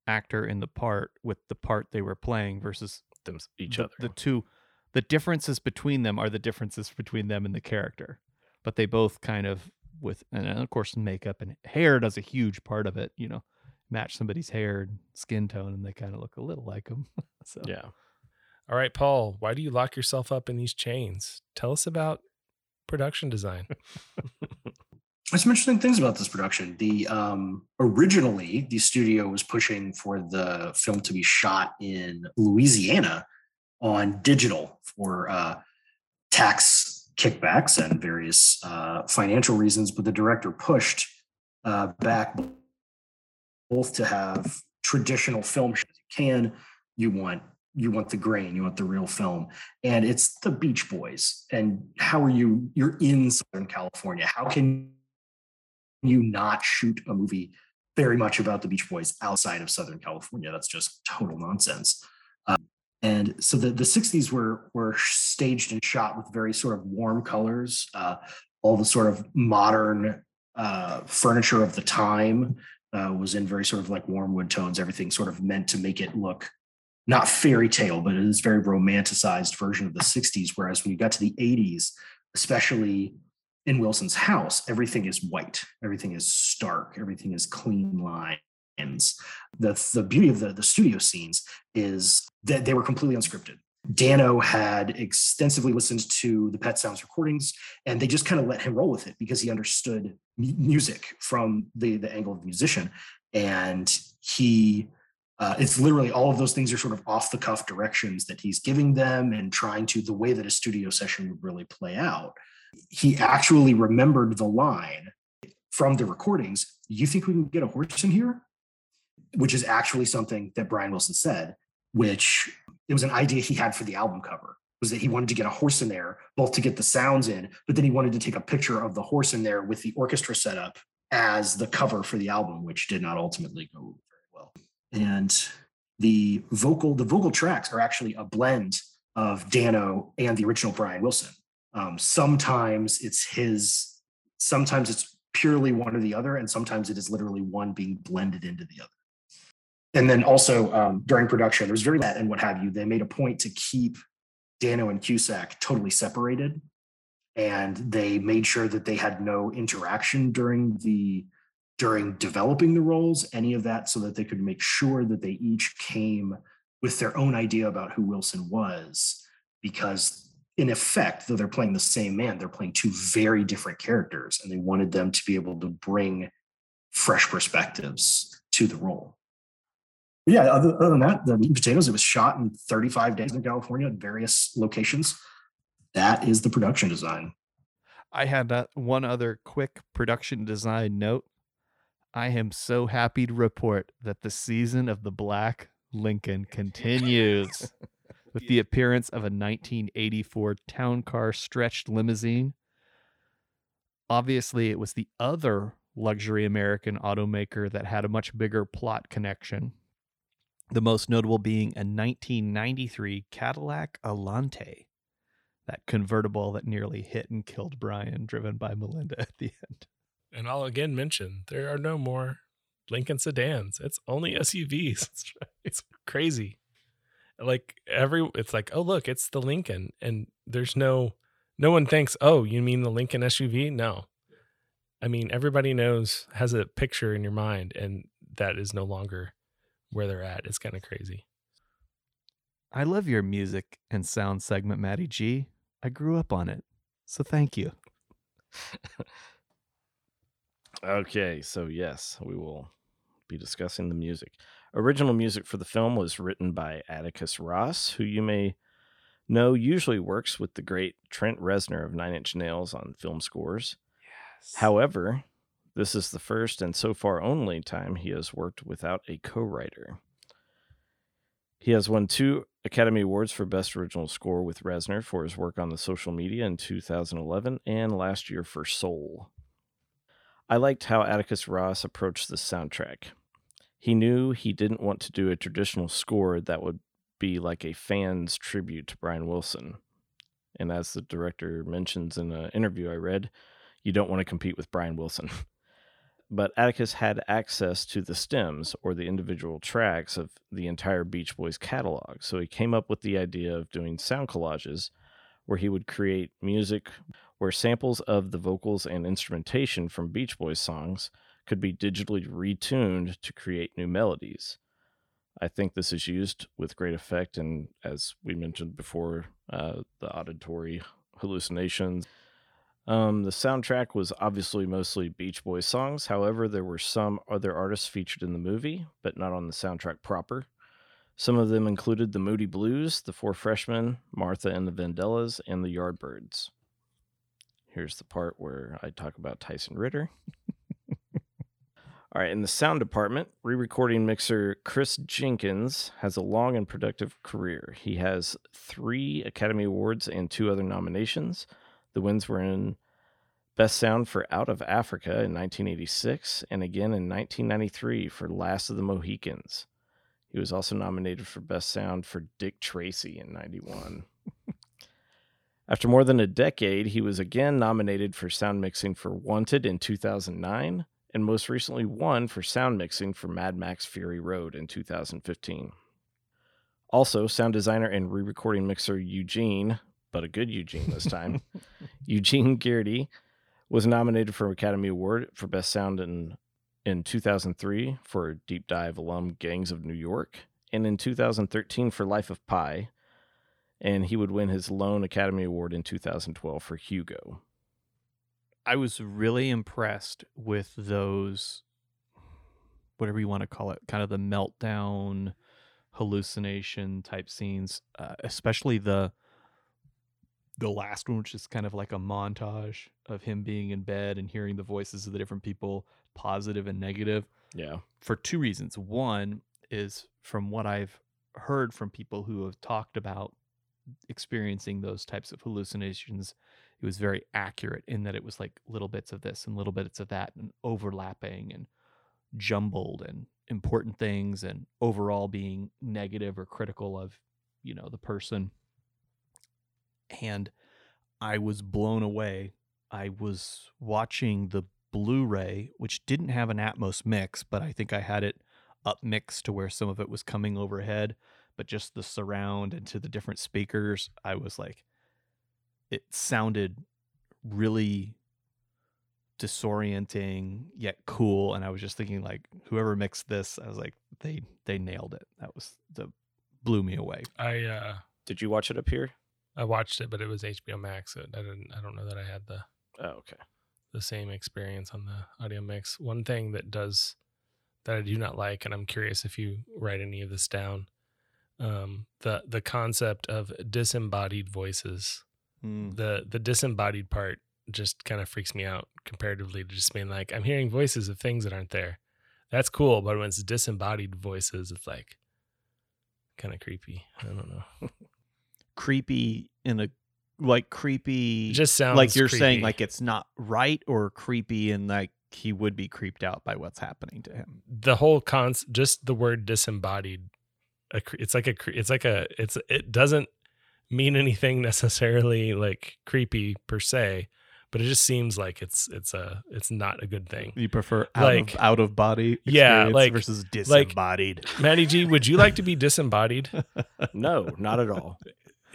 actor in the part with the part they were playing versus Them each the, other. The two the differences between them are the differences between them and the character. But they both kind of with and of course makeup and hair does a huge part of it, you know. Match somebody's hair and skin tone and they kind of look a little like them. so yeah. All right, Paul, why do you lock yourself up in these chains? Tell us about production design. There's some interesting things about this production. The um, originally the studio was pushing for the film to be shot in Louisiana on digital for uh, tax kickbacks and various uh, financial reasons, but the director pushed uh, back both to have traditional film as you can. You want you want the grain, you want the real film, and it's the Beach Boys. And how are you? You're in Southern California. How can you not shoot a movie very much about the Beach Boys outside of Southern California? That's just total nonsense. And so the, the 60s were were staged and shot with very sort of warm colors, uh, all the sort of modern uh, furniture of the time uh, was in very sort of like warm wood tones. Everything sort of meant to make it look not fairy tale, but it is very romanticized version of the 60s. Whereas when you got to the 80s, especially in Wilson's house, everything is white, everything is stark, everything is clean The, the beauty of the, the studio scenes is that they were completely unscripted. Dano had extensively listened to the Pet Sounds recordings, and they just kind of let him roll with it because he understood music from the, the angle of the musician. And he, uh, it's literally all of those things are sort of off the cuff directions that he's giving them and trying to the way that a studio session would really play out. He actually remembered the line from the recordings You think we can get a horse in here? Which is actually something that Brian Wilson said, which it was an idea he had for the album cover was that he wanted to get a horse in there both to get the sounds in but then he wanted to take a picture of the horse in there with the orchestra set up as the cover for the album which did not ultimately go very well. And the vocal the vocal tracks are actually a blend of dano and the original brian wilson. Um, sometimes it's his sometimes it's purely one or the other and sometimes it is literally one being blended into the other and then also um, during production, there was very that and what have you. They made a point to keep Dano and Cusack totally separated, and they made sure that they had no interaction during the during developing the roles, any of that, so that they could make sure that they each came with their own idea about who Wilson was, because in effect, though they're playing the same man, they're playing two very different characters, and they wanted them to be able to bring fresh perspectives to the role yeah, other, other, than that, the meat and potatoes, it was shot in 35 days in California at various locations. That is the production design. I had that one other quick production design note. I am so happy to report that the season of the Black Lincoln continues with the appearance of a 1984 town car stretched limousine. Obviously, it was the other luxury American automaker that had a much bigger plot connection the most notable being a 1993 Cadillac Alante, that convertible that nearly hit and killed Brian, driven by Melinda at the end. And I'll again mention there are no more Lincoln sedans. It's only SUVs. It's, it's crazy. Like every, it's like, oh look, it's the Lincoln, and there's no, no one thinks, oh, you mean the Lincoln SUV? No, I mean everybody knows has a picture in your mind, and that is no longer where they're at. It's kind of crazy. I love your music and sound segment, Maddie G. I grew up on it. So thank you. okay, so yes, we will be discussing the music. Original music for the film was written by Atticus Ross, who you may know usually works with the great Trent Reznor of Nine Inch Nails on film scores. Yes. However, this is the first and so far only time he has worked without a co writer. He has won two Academy Awards for Best Original Score with Reznor for his work on the social media in 2011 and last year for Soul. I liked how Atticus Ross approached the soundtrack. He knew he didn't want to do a traditional score that would be like a fan's tribute to Brian Wilson. And as the director mentions in an interview I read, you don't want to compete with Brian Wilson. but Atticus had access to the stems or the individual tracks of the entire Beach Boys catalog. So he came up with the idea of doing sound collages where he would create music where samples of the vocals and instrumentation from Beach Boys songs could be digitally retuned to create new melodies. I think this is used with great effect, and as we mentioned before, uh, the auditory hallucinations. Um, the soundtrack was obviously mostly Beach Boys songs. However, there were some other artists featured in the movie, but not on the soundtrack proper. Some of them included the Moody Blues, the Four Freshmen, Martha and the Vandellas, and the Yardbirds. Here's the part where I talk about Tyson Ritter. All right, in the sound department, re recording mixer Chris Jenkins has a long and productive career. He has three Academy Awards and two other nominations. The wins were in Best Sound for Out of Africa in 1986 and again in 1993 for Last of the Mohicans. He was also nominated for Best Sound for Dick Tracy in 91. After more than a decade, he was again nominated for sound mixing for Wanted in 2009 and most recently won for sound mixing for Mad Max Fury Road in 2015. Also, sound designer and re recording mixer Eugene, but a good Eugene this time, Eugene Gearty, was nominated for an Academy Award for Best Sound in, in 2003 for Deep Dive alum Gangs of New York, and in 2013 for Life of Pi, and he would win his lone Academy Award in 2012 for Hugo. I was really impressed with those, whatever you want to call it, kind of the meltdown, hallucination type scenes, uh, especially the the last one, which is kind of like a montage of him being in bed and hearing the voices of the different people, positive and negative, Yeah. for two reasons. One is from what I've heard from people who have talked about experiencing those types of hallucinations it was very accurate in that it was like little bits of this and little bits of that and overlapping and jumbled and important things and overall being negative or critical of you know the person and i was blown away. I was watching the blu-ray which didn't have an atmos mix but i think i had it up mixed to where some of it was coming overhead but just the surround and to the different speakers i was like it sounded really disorienting yet cool and i was just thinking like whoever mixed this i was like they they nailed it. That was the blew me away. I uh Did you watch it up here? I watched it, but it was HBO Max. So I didn't. I don't know that I had the Oh, okay. the same experience on the audio mix. One thing that does that I do not like, and I'm curious if you write any of this down, um, the the concept of disembodied voices. The the disembodied part just kind of freaks me out comparatively to just being like I'm hearing voices of things that aren't there. That's cool, but when it's disembodied voices, it's like kind of creepy. I don't know. creepy in a like creepy It just sounds like you're saying like it's not right or creepy and like he would be creeped out by what's happening to him. The whole cons just the word disembodied it's like a it's like a it's it doesn't mean anything necessarily like creepy per se but it just seems like it's it's a it's not a good thing. You prefer out Like- of out of body Yeah, like- versus disembodied. Maddie g would you like to be disembodied? No, not at all.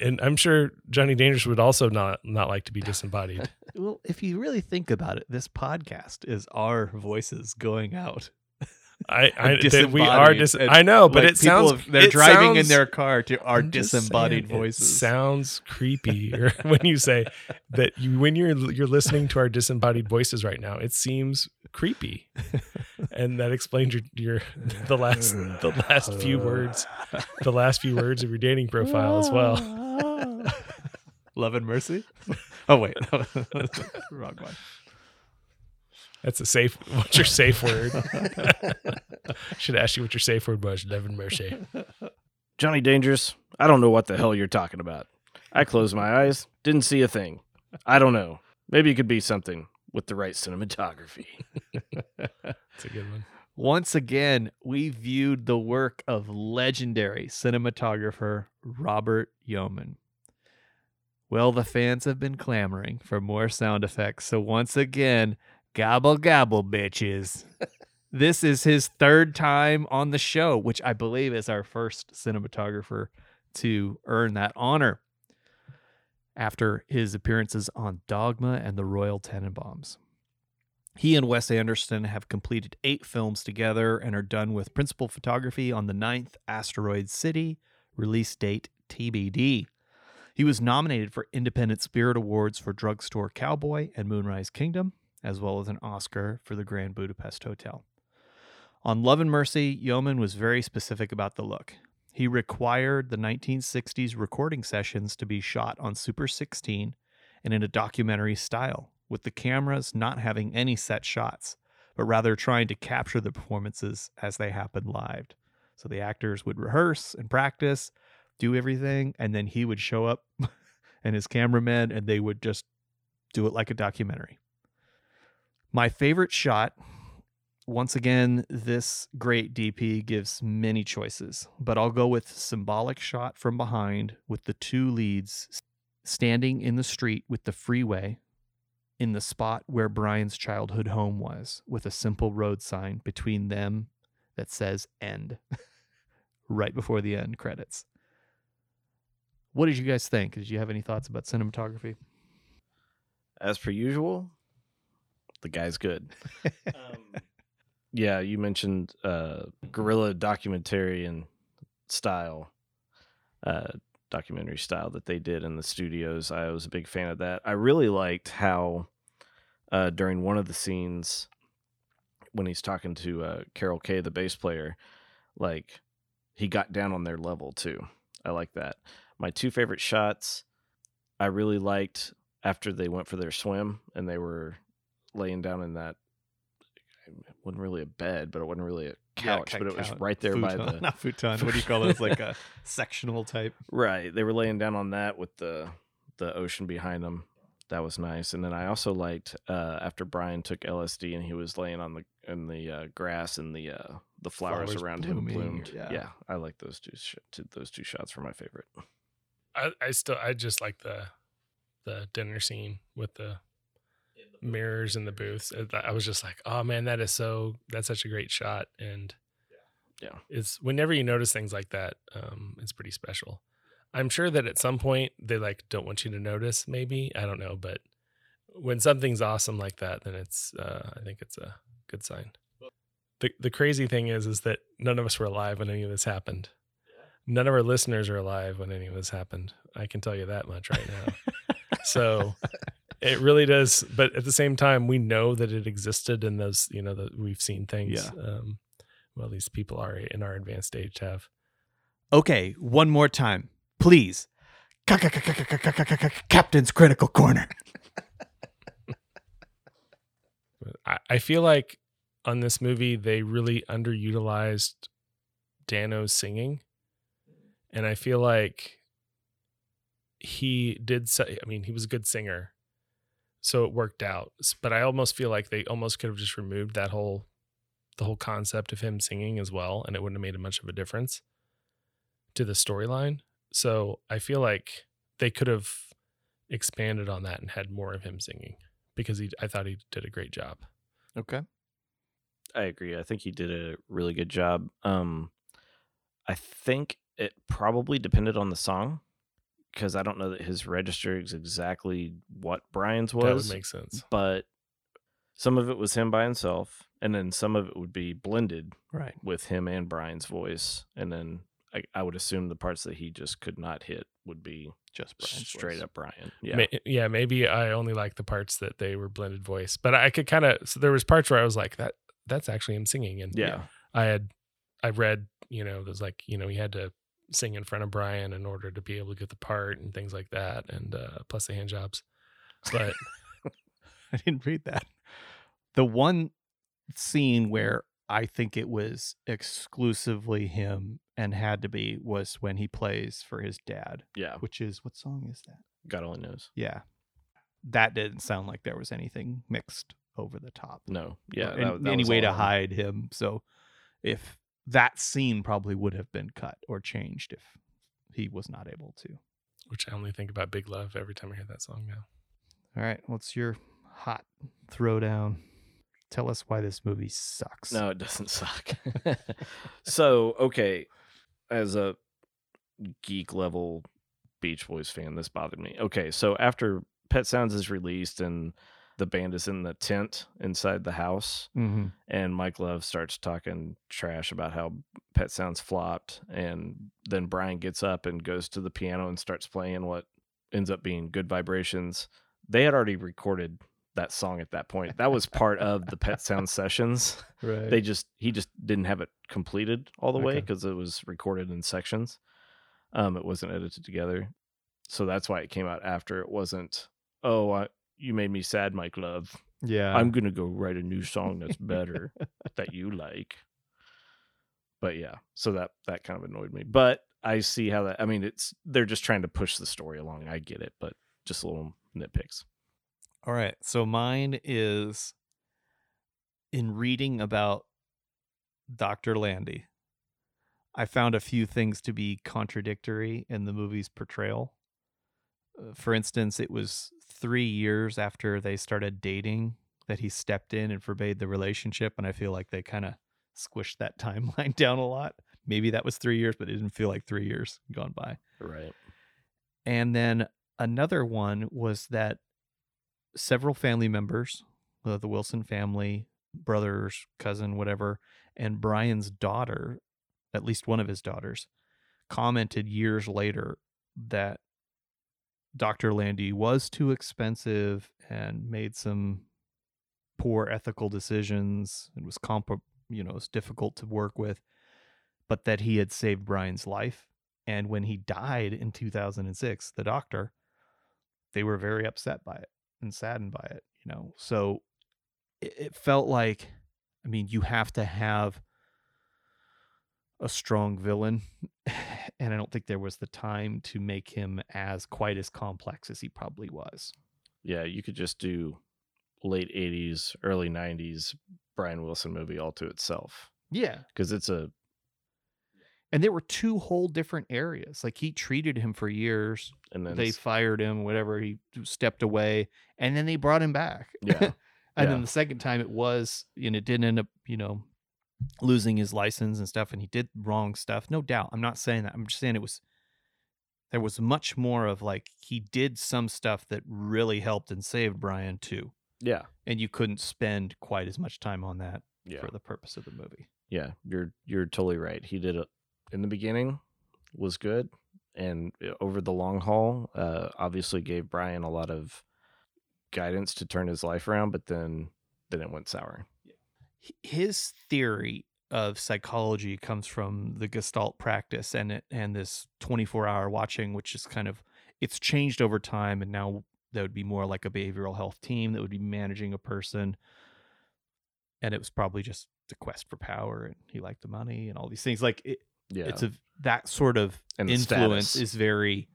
And i'm sure johnny dangerous would also not not like to be disembodied. Well if you really think about it this podcast is our voices going out i i we are dis- i know but Like, it people sounds have- they're it driving in their car to our disembodied saying, voices It sounds creepy when you say that you when you're you're listening to our disembodied voices right now. It seems creepy, and that explains your your the last the last few words the last few words of your dating profile as well. love and mercy oh wait wrong one That's a safe. What's your safe word? Should ask you what your safe word was. Devin and mercy. Johnny Dangerous, I don't know what the hell you're talking about. I closed my eyes, didn't see a thing. I don't know. Maybe it could be something with the right cinematography. That's a good one. Once again, we viewed the work of legendary cinematographer Robert Yeoman. Well, the fans have been clamoring for more sound effects, so once again, gobble gobble, bitches. this is his third time on the show, which I believe is our first cinematographer to earn that honor after his appearances on Dogma and the Royal Tenenbaums. He and Wes Anderson have completed eight films together and are done with principal photography on the ninth Asteroid City, release date TBD. He was nominated for Independent Spirit Awards for Drugstore Cowboy and Moonrise Kingdom, as well as an Oscar for the Grand Budapest Hotel. On Love and Mercy, Yeoman was very specific about the look. He required the 1960s recording sessions to be shot on Super 16 and in a documentary style, with the cameras not having any set shots, but rather trying to capture the performances as they happened live. So the actors would rehearse and practice, do everything, and then he would show up and his cameramen, and they would just do it like a documentary. My favorite shot once again, this great DP gives many choices, but I'll go with symbolic shot from behind with the two leads standing in the street with the freeway in the spot where Brian's childhood home was, with a simple road sign between them that says end right before the end credits. What did you guys think? Did you have any thoughts about cinematography? As per usual, the guy's good. um, yeah, you mentioned uh, guerrilla documentarian style, uh, documentary style that they did in the studios. I was a big fan of that. I really liked how uh, during one of the scenes when he's talking to uh, Carol Kaye, the bass player, like he got down on their level too. I like that. My two favorite shots, I really liked after they went for their swim and they were laying down in that it wasn't really a bed, but it wasn't really a couch, Yeah, but it was right there by the not futon. What do you call it? It's like a sectional type. right. They were laying down on that with the the ocean behind them. That was nice. And then I also liked uh, after Brian took LSD and he was laying on the in the uh, grass and the uh, the flowers, Flowers around blooming, him bloomed. yeah. Yeah. I like those two. Sh- two those two shots were my favorite. I, I still I just like the the dinner scene with the mirrors in the booths. I was just like, oh man, that is so that's such a great shot. And Yeah. it's whenever you notice things like that, um, it's pretty special. I'm sure that at some point they like don't want you to notice. Maybe I don't know, but when something's awesome like that, then it's uh, I think it's a good sign. The the crazy thing is, is that none of us were alive when any of this happened. None of our listeners are alive when any of this happened. I can tell you that much right now. so it really does. But at the same time, we know that it existed in those. You know that we've seen things. Yeah. Um, well, these people are in our advanced age have. Okay, one more time, please. Captain's critical corner. I, I feel like on this movie they really underutilized Dano's singing, and I feel like he did. Say, I mean, he was a good singer, so it worked out. But I almost feel like they almost could have just removed that whole, the whole concept of him singing as well, and it wouldn't have made much of a difference to the storyline. So I feel like they could have expanded on that and had more of him singing because he I thought he did a great job. Okay. I agree. I think he did a really good job. Um, I think it probably depended on the song because I don't know that his register is exactly what Brian's was. that would make sense. but some of it was him by himself, and then some of it would be blended Right. with him and Brian's voice, and then I, I would assume the parts that he just could not hit would be Just Brian's straight voice. up Brian. Yeah, Yeah. yeah, maybe I only like the parts that they were blended voice, but I could kind of so there was parts where I was like that that's actually him singing and yeah, I had I read, you know, there's like, you know, he had to sing in front of Brian in order to be able to get the part and things like that and uh plus the hand jobs. But I didn't read that. The one scene where I think it was exclusively him and had to be was when he plays for his dad, yeah. which is what song is that? God only knows. Yeah. That didn't sound like there was anything mixed over the top. No, yeah. or that- any, that any way to him. hide him. So if that scene probably would have been cut or changed if he was not able to. which I only think about Big Love every time I hear that song now. All right, what's your hot throwdown? Tell us why this movie sucks. No, it doesn't suck. so, okay, as a geek level Beach Boys fan, this bothered me. Okay, so after Pet Sounds is released and the band is in the tent inside the house Mm-hmm. and Mike Love starts talking trash about how Pet Sounds flopped, and then Brian gets up and goes to the piano and starts playing what ends up being "Good Vibrations." They had already recorded that song at that point. That was part of the Pet Sounds sessions. Right. They just he just didn't have it completed all the way because it was recorded in sections. Um, it wasn't edited together, so that's why it came out after. It wasn't. Oh, I, you made me sad, Mike Love. yeah. I'm gonna go write a new song that's better that you like. But yeah, so that that kind of annoyed me. But I see how that. I mean, it's they're just trying to push the story along. I get it, but just a little nitpicks. All right. So mine is in reading about Dr. Landy, I found a few things to be contradictory in the movie's portrayal. For instance, it was three years after they started dating that he stepped in and forbade the relationship. And I feel like they kind of squished that timeline down a lot. Maybe that was three years, but it didn't feel like three years gone by. Right. And then another one was that several family members, uh, the Wilson family, brothers, cousin, whatever, and Brian's daughter, at least one of his daughters, commented years later that Dr. Landy was too expensive and made some poor ethical decisions and was comp- you know, it was difficult to work with, but that he had saved Brian's life and when he died in 2006, the doctor, they were very upset by it and saddened by it, you know. So it, it felt like, I mean, you have to have a strong villain. And I don't think there was the time to make him as quite as complex as he probably was. Yeah, you could just do late '80s, early '90s Brian Wilson movie all to itself Yeah. because it's a And there were two whole different areas. Like he treated him for years. and then They fired him, whatever. He stepped away, and then they brought him back. yeah and Yeah. then the second time it was, and it didn't end up, you know, losing his license and stuff, and he did wrong stuff. No doubt. I'm not saying that. I'm just saying it was. There was much more of like he did some stuff that really helped and saved Brian too, yeah and you couldn't spend quite as much time on that yeah for the purpose of the movie. yeah you're you're totally right he did it in the beginning was good and uh, over the long haul uh obviously gave brian a lot of guidance to turn his life around but then then it went sour His theory of psychology comes from the Gestalt practice and it, and this 24 hour watching, which is kind of it's changed over time, and now that would be more like a behavioral health team that would be managing a person, and it was probably just the quest for power, and he liked the money and all these things. Like it, yeah it's a that sort of And influence status. is very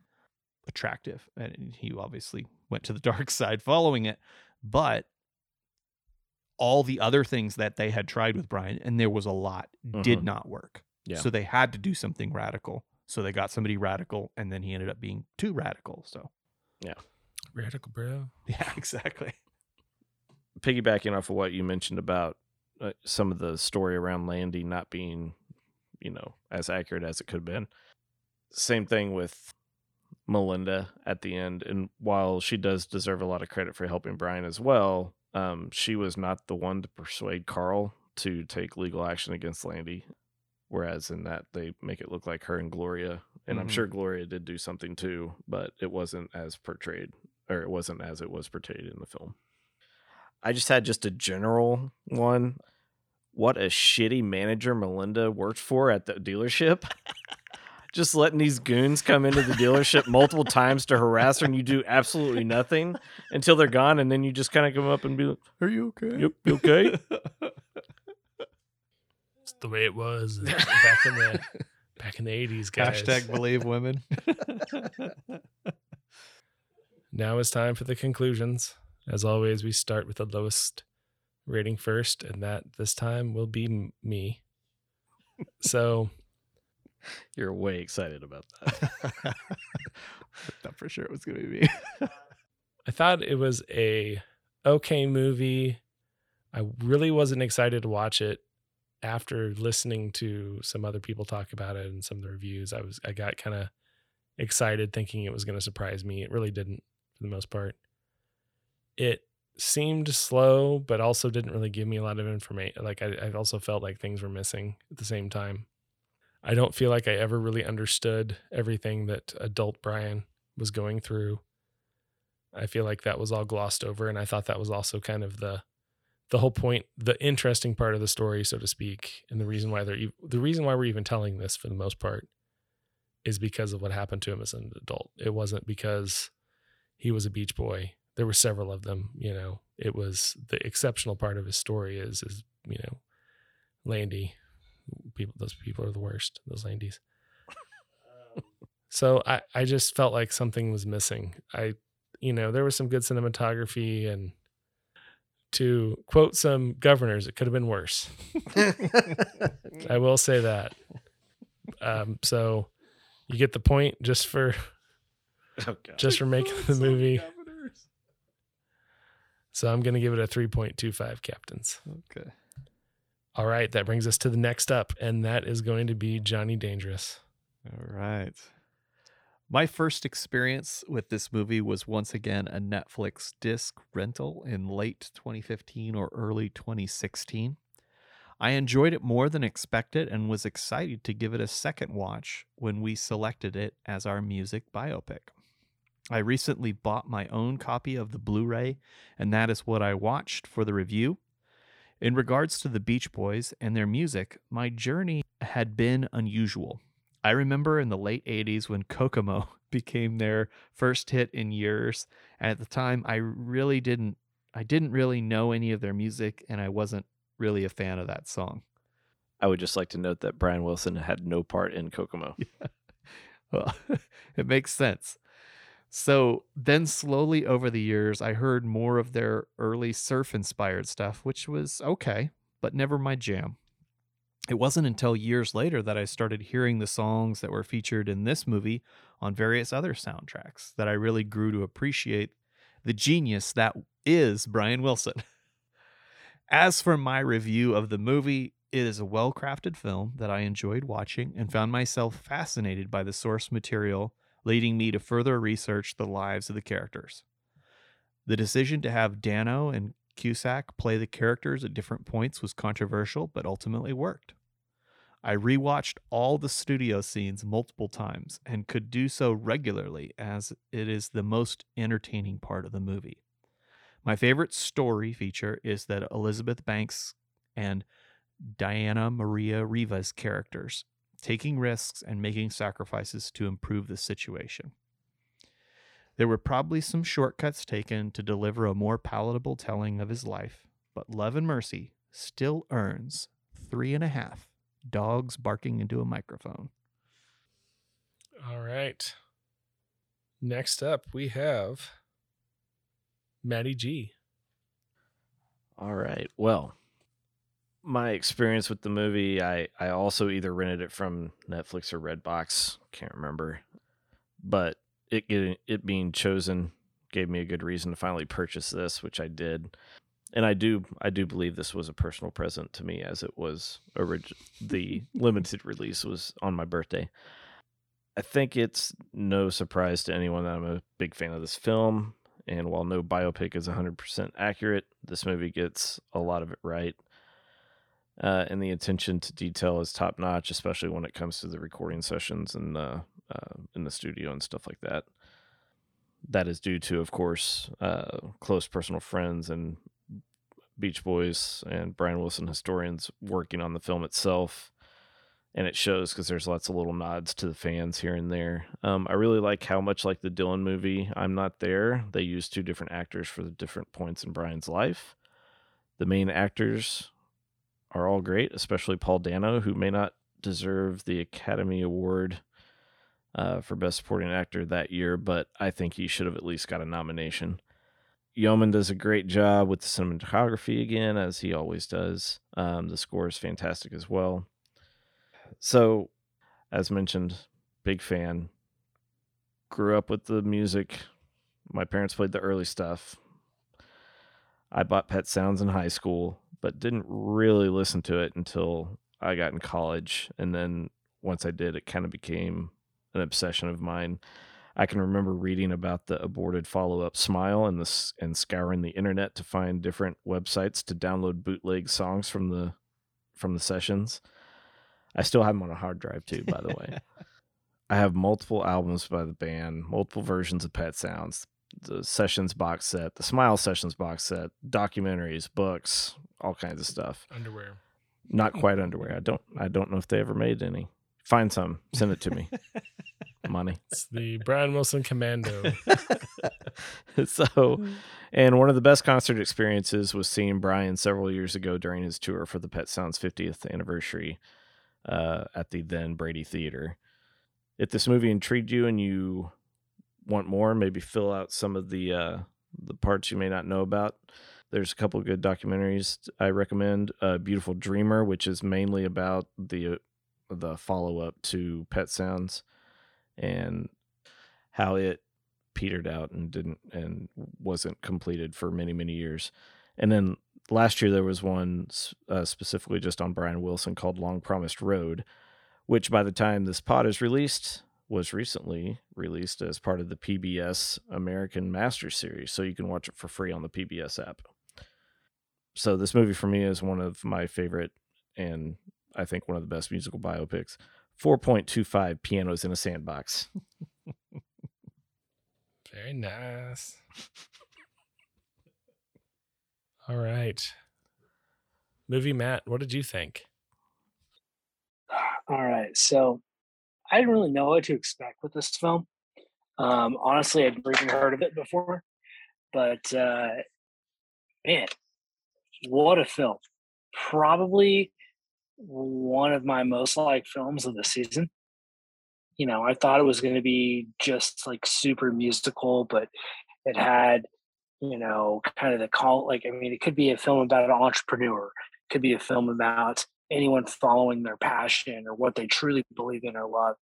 attractive, and he obviously went to the dark side following it, but all the other things that they had tried with Brian, and there was a lot, did Mhm. not work. Yeah. So they had to do something radical. So they got somebody radical, and then he ended up being too radical. So yeah. Radical bro. yeah, exactly. piggybacking off of what you mentioned about uh, some of the story around Landy not being, you know, as accurate as it could have been. Same thing with Melinda at the end. And while she does deserve a lot of credit for helping Brian as well, um, she was not the one to persuade Carl to take legal action against Landy. Whereas in that, they make it look like her and Gloria. And I'm Mhm. sure Gloria did do something too, but it wasn't as portrayed, or it wasn't as it was portrayed in the film. I just had just a general one. What a shitty manager Melinda worked for at the dealership. just letting these goons come into the dealership multiple times to harass her and you do absolutely nothing until they're gone and then you just kind of come up and be like, Are you okay? Yep, you okay? It's the way it was uh, back in the back in the eighties, guys. Hashtag believe women. Now it's time for the conclusions. As always, we start with the lowest rating first, and that this time will be m- me. So You're way excited about that. I thought for sure it was going to be me. I thought it was a okay movie. I really wasn't excited to watch it after listening to some other people talk about it and some of the reviews. I was I got kind of excited thinking it was going to surprise me. It really didn't for the most part. It seemed slow, but also didn't really give me a lot of information. Like I, I also felt like things were missing at the same time. I don't feel like I ever really understood everything that adult Brian was going through. I feel like that was all glossed over, and I thought that was also kind of the the whole point, the interesting part of the story, so to speak, and the reason why they're the reason why we're even telling this for the most part is because of what happened to him as an adult. It wasn't because he was a beach boy. There were several of them, you know. It was the exceptional part of his story is is, you know, Landy. People those people are the worst, those Landys. so I, I just felt like something was missing. I you know, there was some good cinematography and to quote some governors, it could have been worse. I will say that. Um, so you get the point just for Oh, God. just for making the movie. So I'm gonna give it a 3.25 captains. Okay. All right, that brings us to the next up, and that is going to be Johnny Dangerous. All right. My first experience with this movie was once again a Netflix disc rental in late 2015 or early 2016. I enjoyed it more than expected and was excited to give it a second watch when we selected it as our music biopic. I recently bought my own copy of the Blu ray, and that is what I watched for the review. In regards to the Beach Boys and their music, my journey had been unusual. I remember in the late 80s when Kokomo became their first hit in years, and at the time I really didn't I didn't really know any of their music and I wasn't really a fan of that song. I would just like to note that Brian Wilson had no part in Kokomo. Well, it makes sense. So then, slowly over the years, I heard more of their early surf inspired stuff, which was okay, but never my jam. It wasn't until years later that I started hearing the songs that were featured in this movie on various other soundtracks that I really grew to appreciate the genius that is Brian Wilson. As for my review of the movie, it is a well crafted film that I enjoyed watching and found myself fascinated by the source material, leading me to further research the lives of the characters. The decision to have Dano and Cusack play the characters at different points was controversial, but ultimately worked. I rewatched all the studio scenes multiple times and could do so regularly as it is the most entertaining part of the movie. My favorite story feature is that Elizabeth Banks and Diana Maria Riva's characters, taking risks and making sacrifices to improve the situation. There were probably some shortcuts taken to deliver a more palatable telling of his life, but Love and Mercy still earns three and a half dogs barking into a microphone. All right. Next up, we have Maddie G. All right. Well, my experience with the movie, I I also either rented it from Netflix or Redbox, can't remember. But it getting it being chosen gave me a good reason to finally purchase this, which I did. And I do I do believe this was a personal present to me as it was orig- the limited release was on my birthday. I think it's no surprise to anyone that I'm a big fan of this film. And while no biopic is 100% accurate, this movie gets a lot of it right. Uh, and the attention to detail is top notch, especially when it comes to the recording sessions and uh, uh, in the studio and stuff like that. That is due to, of course, uh, close personal friends and Beach Boys and Brian Wilson historians working on the film itself. And it shows because there's lots of little nods to the fans here and there. Um, I really like how much like the Dylan movie, I'm Not There, they use two different actors for the different points in Brian's life. The main actors are all great, especially Paul Dano, who may not deserve the Academy Award uh, for Best Supporting Actor that year, but I think he should have at least got a nomination. Yeoman does a great job with the cinematography again, as he always does. Um, the score is fantastic as well. So, as mentioned, big fan. Grew up with the music. My parents played the early stuff. I bought Pet Sounds in high school, but didn't really listen to it until I got in college. And then once I did, it kind of became an obsession of mine. I can remember reading about the aborted follow up Smile and this and scouring the internet to find different websites to download bootleg songs from the from the sessions. I still have them on a hard drive too, by the way. I have multiple albums by the band, multiple versions of Pet Sounds, the Sessions box set, the Smile Sessions box set, documentaries, books, all kinds of stuff. Underwear. Not quite underwear. I don't I don't know if they ever made any. Find some, send it to me. Money. It's the Brian Wilson Commando. so, and one of the best concert experiences was seeing Brian several years ago during his tour for the Pet Sounds 50th anniversary uh, at the then Brady Theater. If this movie intrigued you and you want more, maybe fill out some of the uh, the parts you may not know about. There's a couple good documentaries I recommend. Uh, Beautiful Dreamer, which is mainly about the uh, the follow up to Pet Sounds and how it petered out and didn't and wasn't completed for many many years. And then last year there was one uh, specifically just on Brian Wilson called Long Promised Road, which by the time this pod is released was recently released as part of the PBS American Master Series, so you can watch it for free on the PBS app. So this movie for me is one of my favorite and I think one of the best musical biopics. 4.25 pianos in a sandbox. Very nice. All right. Movie Matt, what did you think? All right. So I didn't really know what to expect with this film. Um, honestly, I'd never even heard of it before. But uh, man, what a film. Probably one of my most liked films of the season. You know, I thought it was going to be just like super musical, but it had, you know, kind of the call. Like, I mean, it could be a film about an entrepreneur, it could be a film about anyone following their passion or what they truly believe in or love.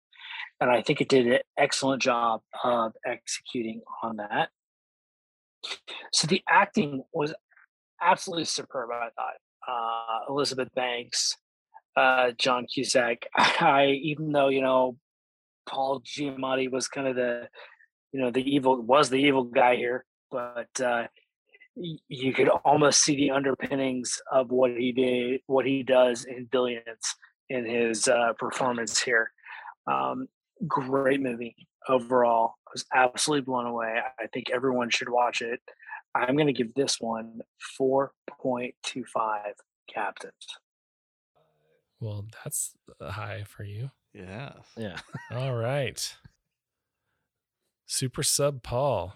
And I think it did an excellent job of executing on that. So the acting was absolutely superb, I thought. Uh, Elizabeth Banks, uh, John Cusack. I even though you know Paul Giamatti was kind of the you know the evil was the evil guy here, but uh, you could almost see the underpinnings of what he did, what he does in Billions in his uh, performance here. Um, great movie overall. I was absolutely blown away. I think everyone should watch it. I'm going to give this one 4.25 captains. Well, that's high for you. Yeah. Yeah. All right. Super Sub Paul.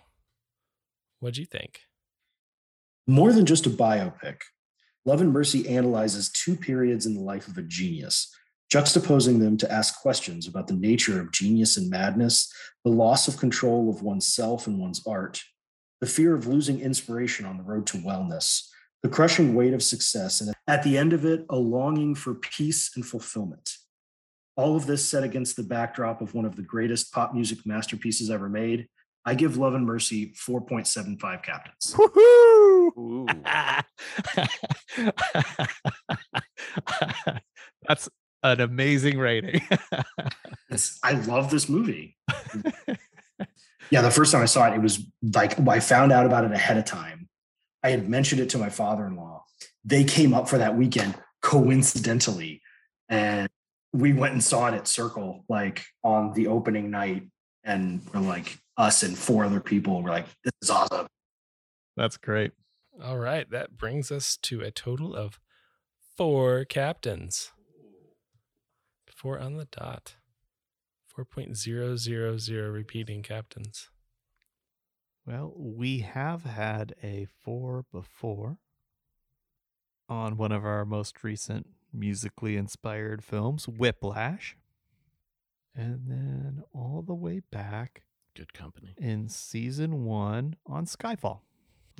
What'd you think? More than just a biopic, Love and Mercy analyzes two periods in the life of a genius, juxtaposing them to ask questions about the nature of genius and madness, the loss of control of oneself and one's art, the fear of losing inspiration on the road to wellness, the crushing weight of success, and at the end of it, a longing for peace and fulfillment. All of this set against the backdrop of one of the greatest pop music masterpieces ever made. I give Love and Mercy 4.75 captains. That's an amazing rating. I love this movie. yeah, the first time I saw it, it was like I found out about it ahead of time. I had mentioned it to my father-in-law. They came up for that weekend coincidentally, and we went and saw it at Circle like on the opening night, and we're like us and four other people. We're like, this is awesome. That's great. All right. That brings us to a total of four captains. Four on the dot. 4.000 repeating captains. Well, we have had a four before on one of our most recent musically inspired films, Whiplash. And then all the way back Good company. in season one on Skyfall.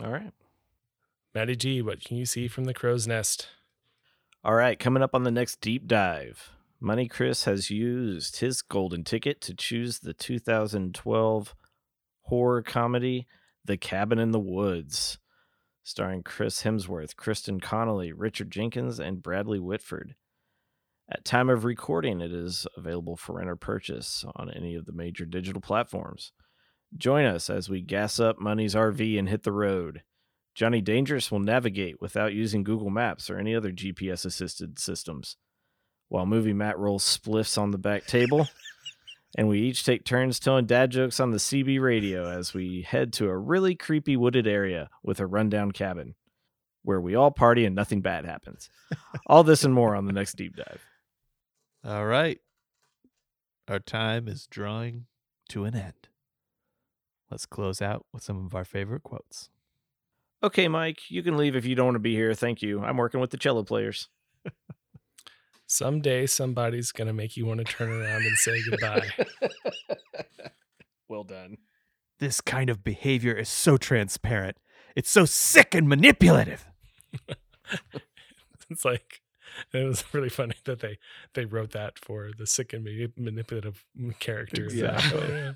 All right. Matty G, what can you see from the crow's nest? All right, coming up on the next deep dive, Money Chris has used his golden ticket to choose the 2012 horror comedy The Cabin in the Woods, starring Chris Hemsworth, Kristen Connolly, Richard Jenkins, and Bradley Whitford. At time of recording, it is available for rent or purchase on any of the major digital platforms. Join us as we gas up Money's RV and hit the road. Johnny Dangerous will navigate without using Google Maps or any other GPS assisted systems, while Movie Matt rolls spliffs on the back table. and we each take turns telling dad jokes on the CB radio as we head to a really creepy wooded area with a rundown cabin where we all party and nothing bad happens. all this and more on the next deep dive. All right. Our time is drawing to an end. Let's close out with some of our favorite quotes. Okay, Mike, you can leave if you don't want to be here. Thank you. I'm working with the cello players. Someday somebody's going to make you want to turn around and say goodbye. well done. This kind of behavior is so transparent. It's so sick and manipulative. it's like it was really funny that they they wrote that for the sick and manipulative characters. Yeah.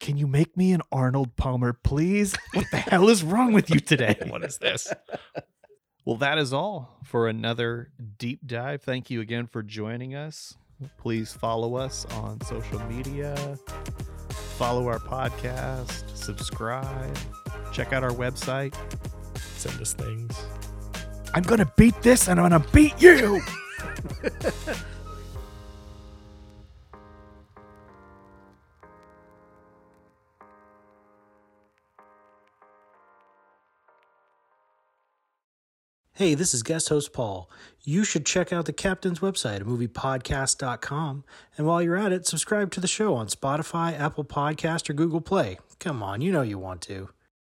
Can you make me an Arnold Palmer, please? What the hell is wrong with you today? what is this? Well, that is all for another deep dive. Thank you again for joining us. Please follow us on social media, follow our podcast, subscribe, check out our website, send us things. I'm to beat this and I'm to beat you. Hey, this is guest host Paul. You should check out the captain's website moviepodcast.com. And while you're at it, subscribe to the show on Spotify, Apple Podcast, or Google Play. Come on, you know you want to.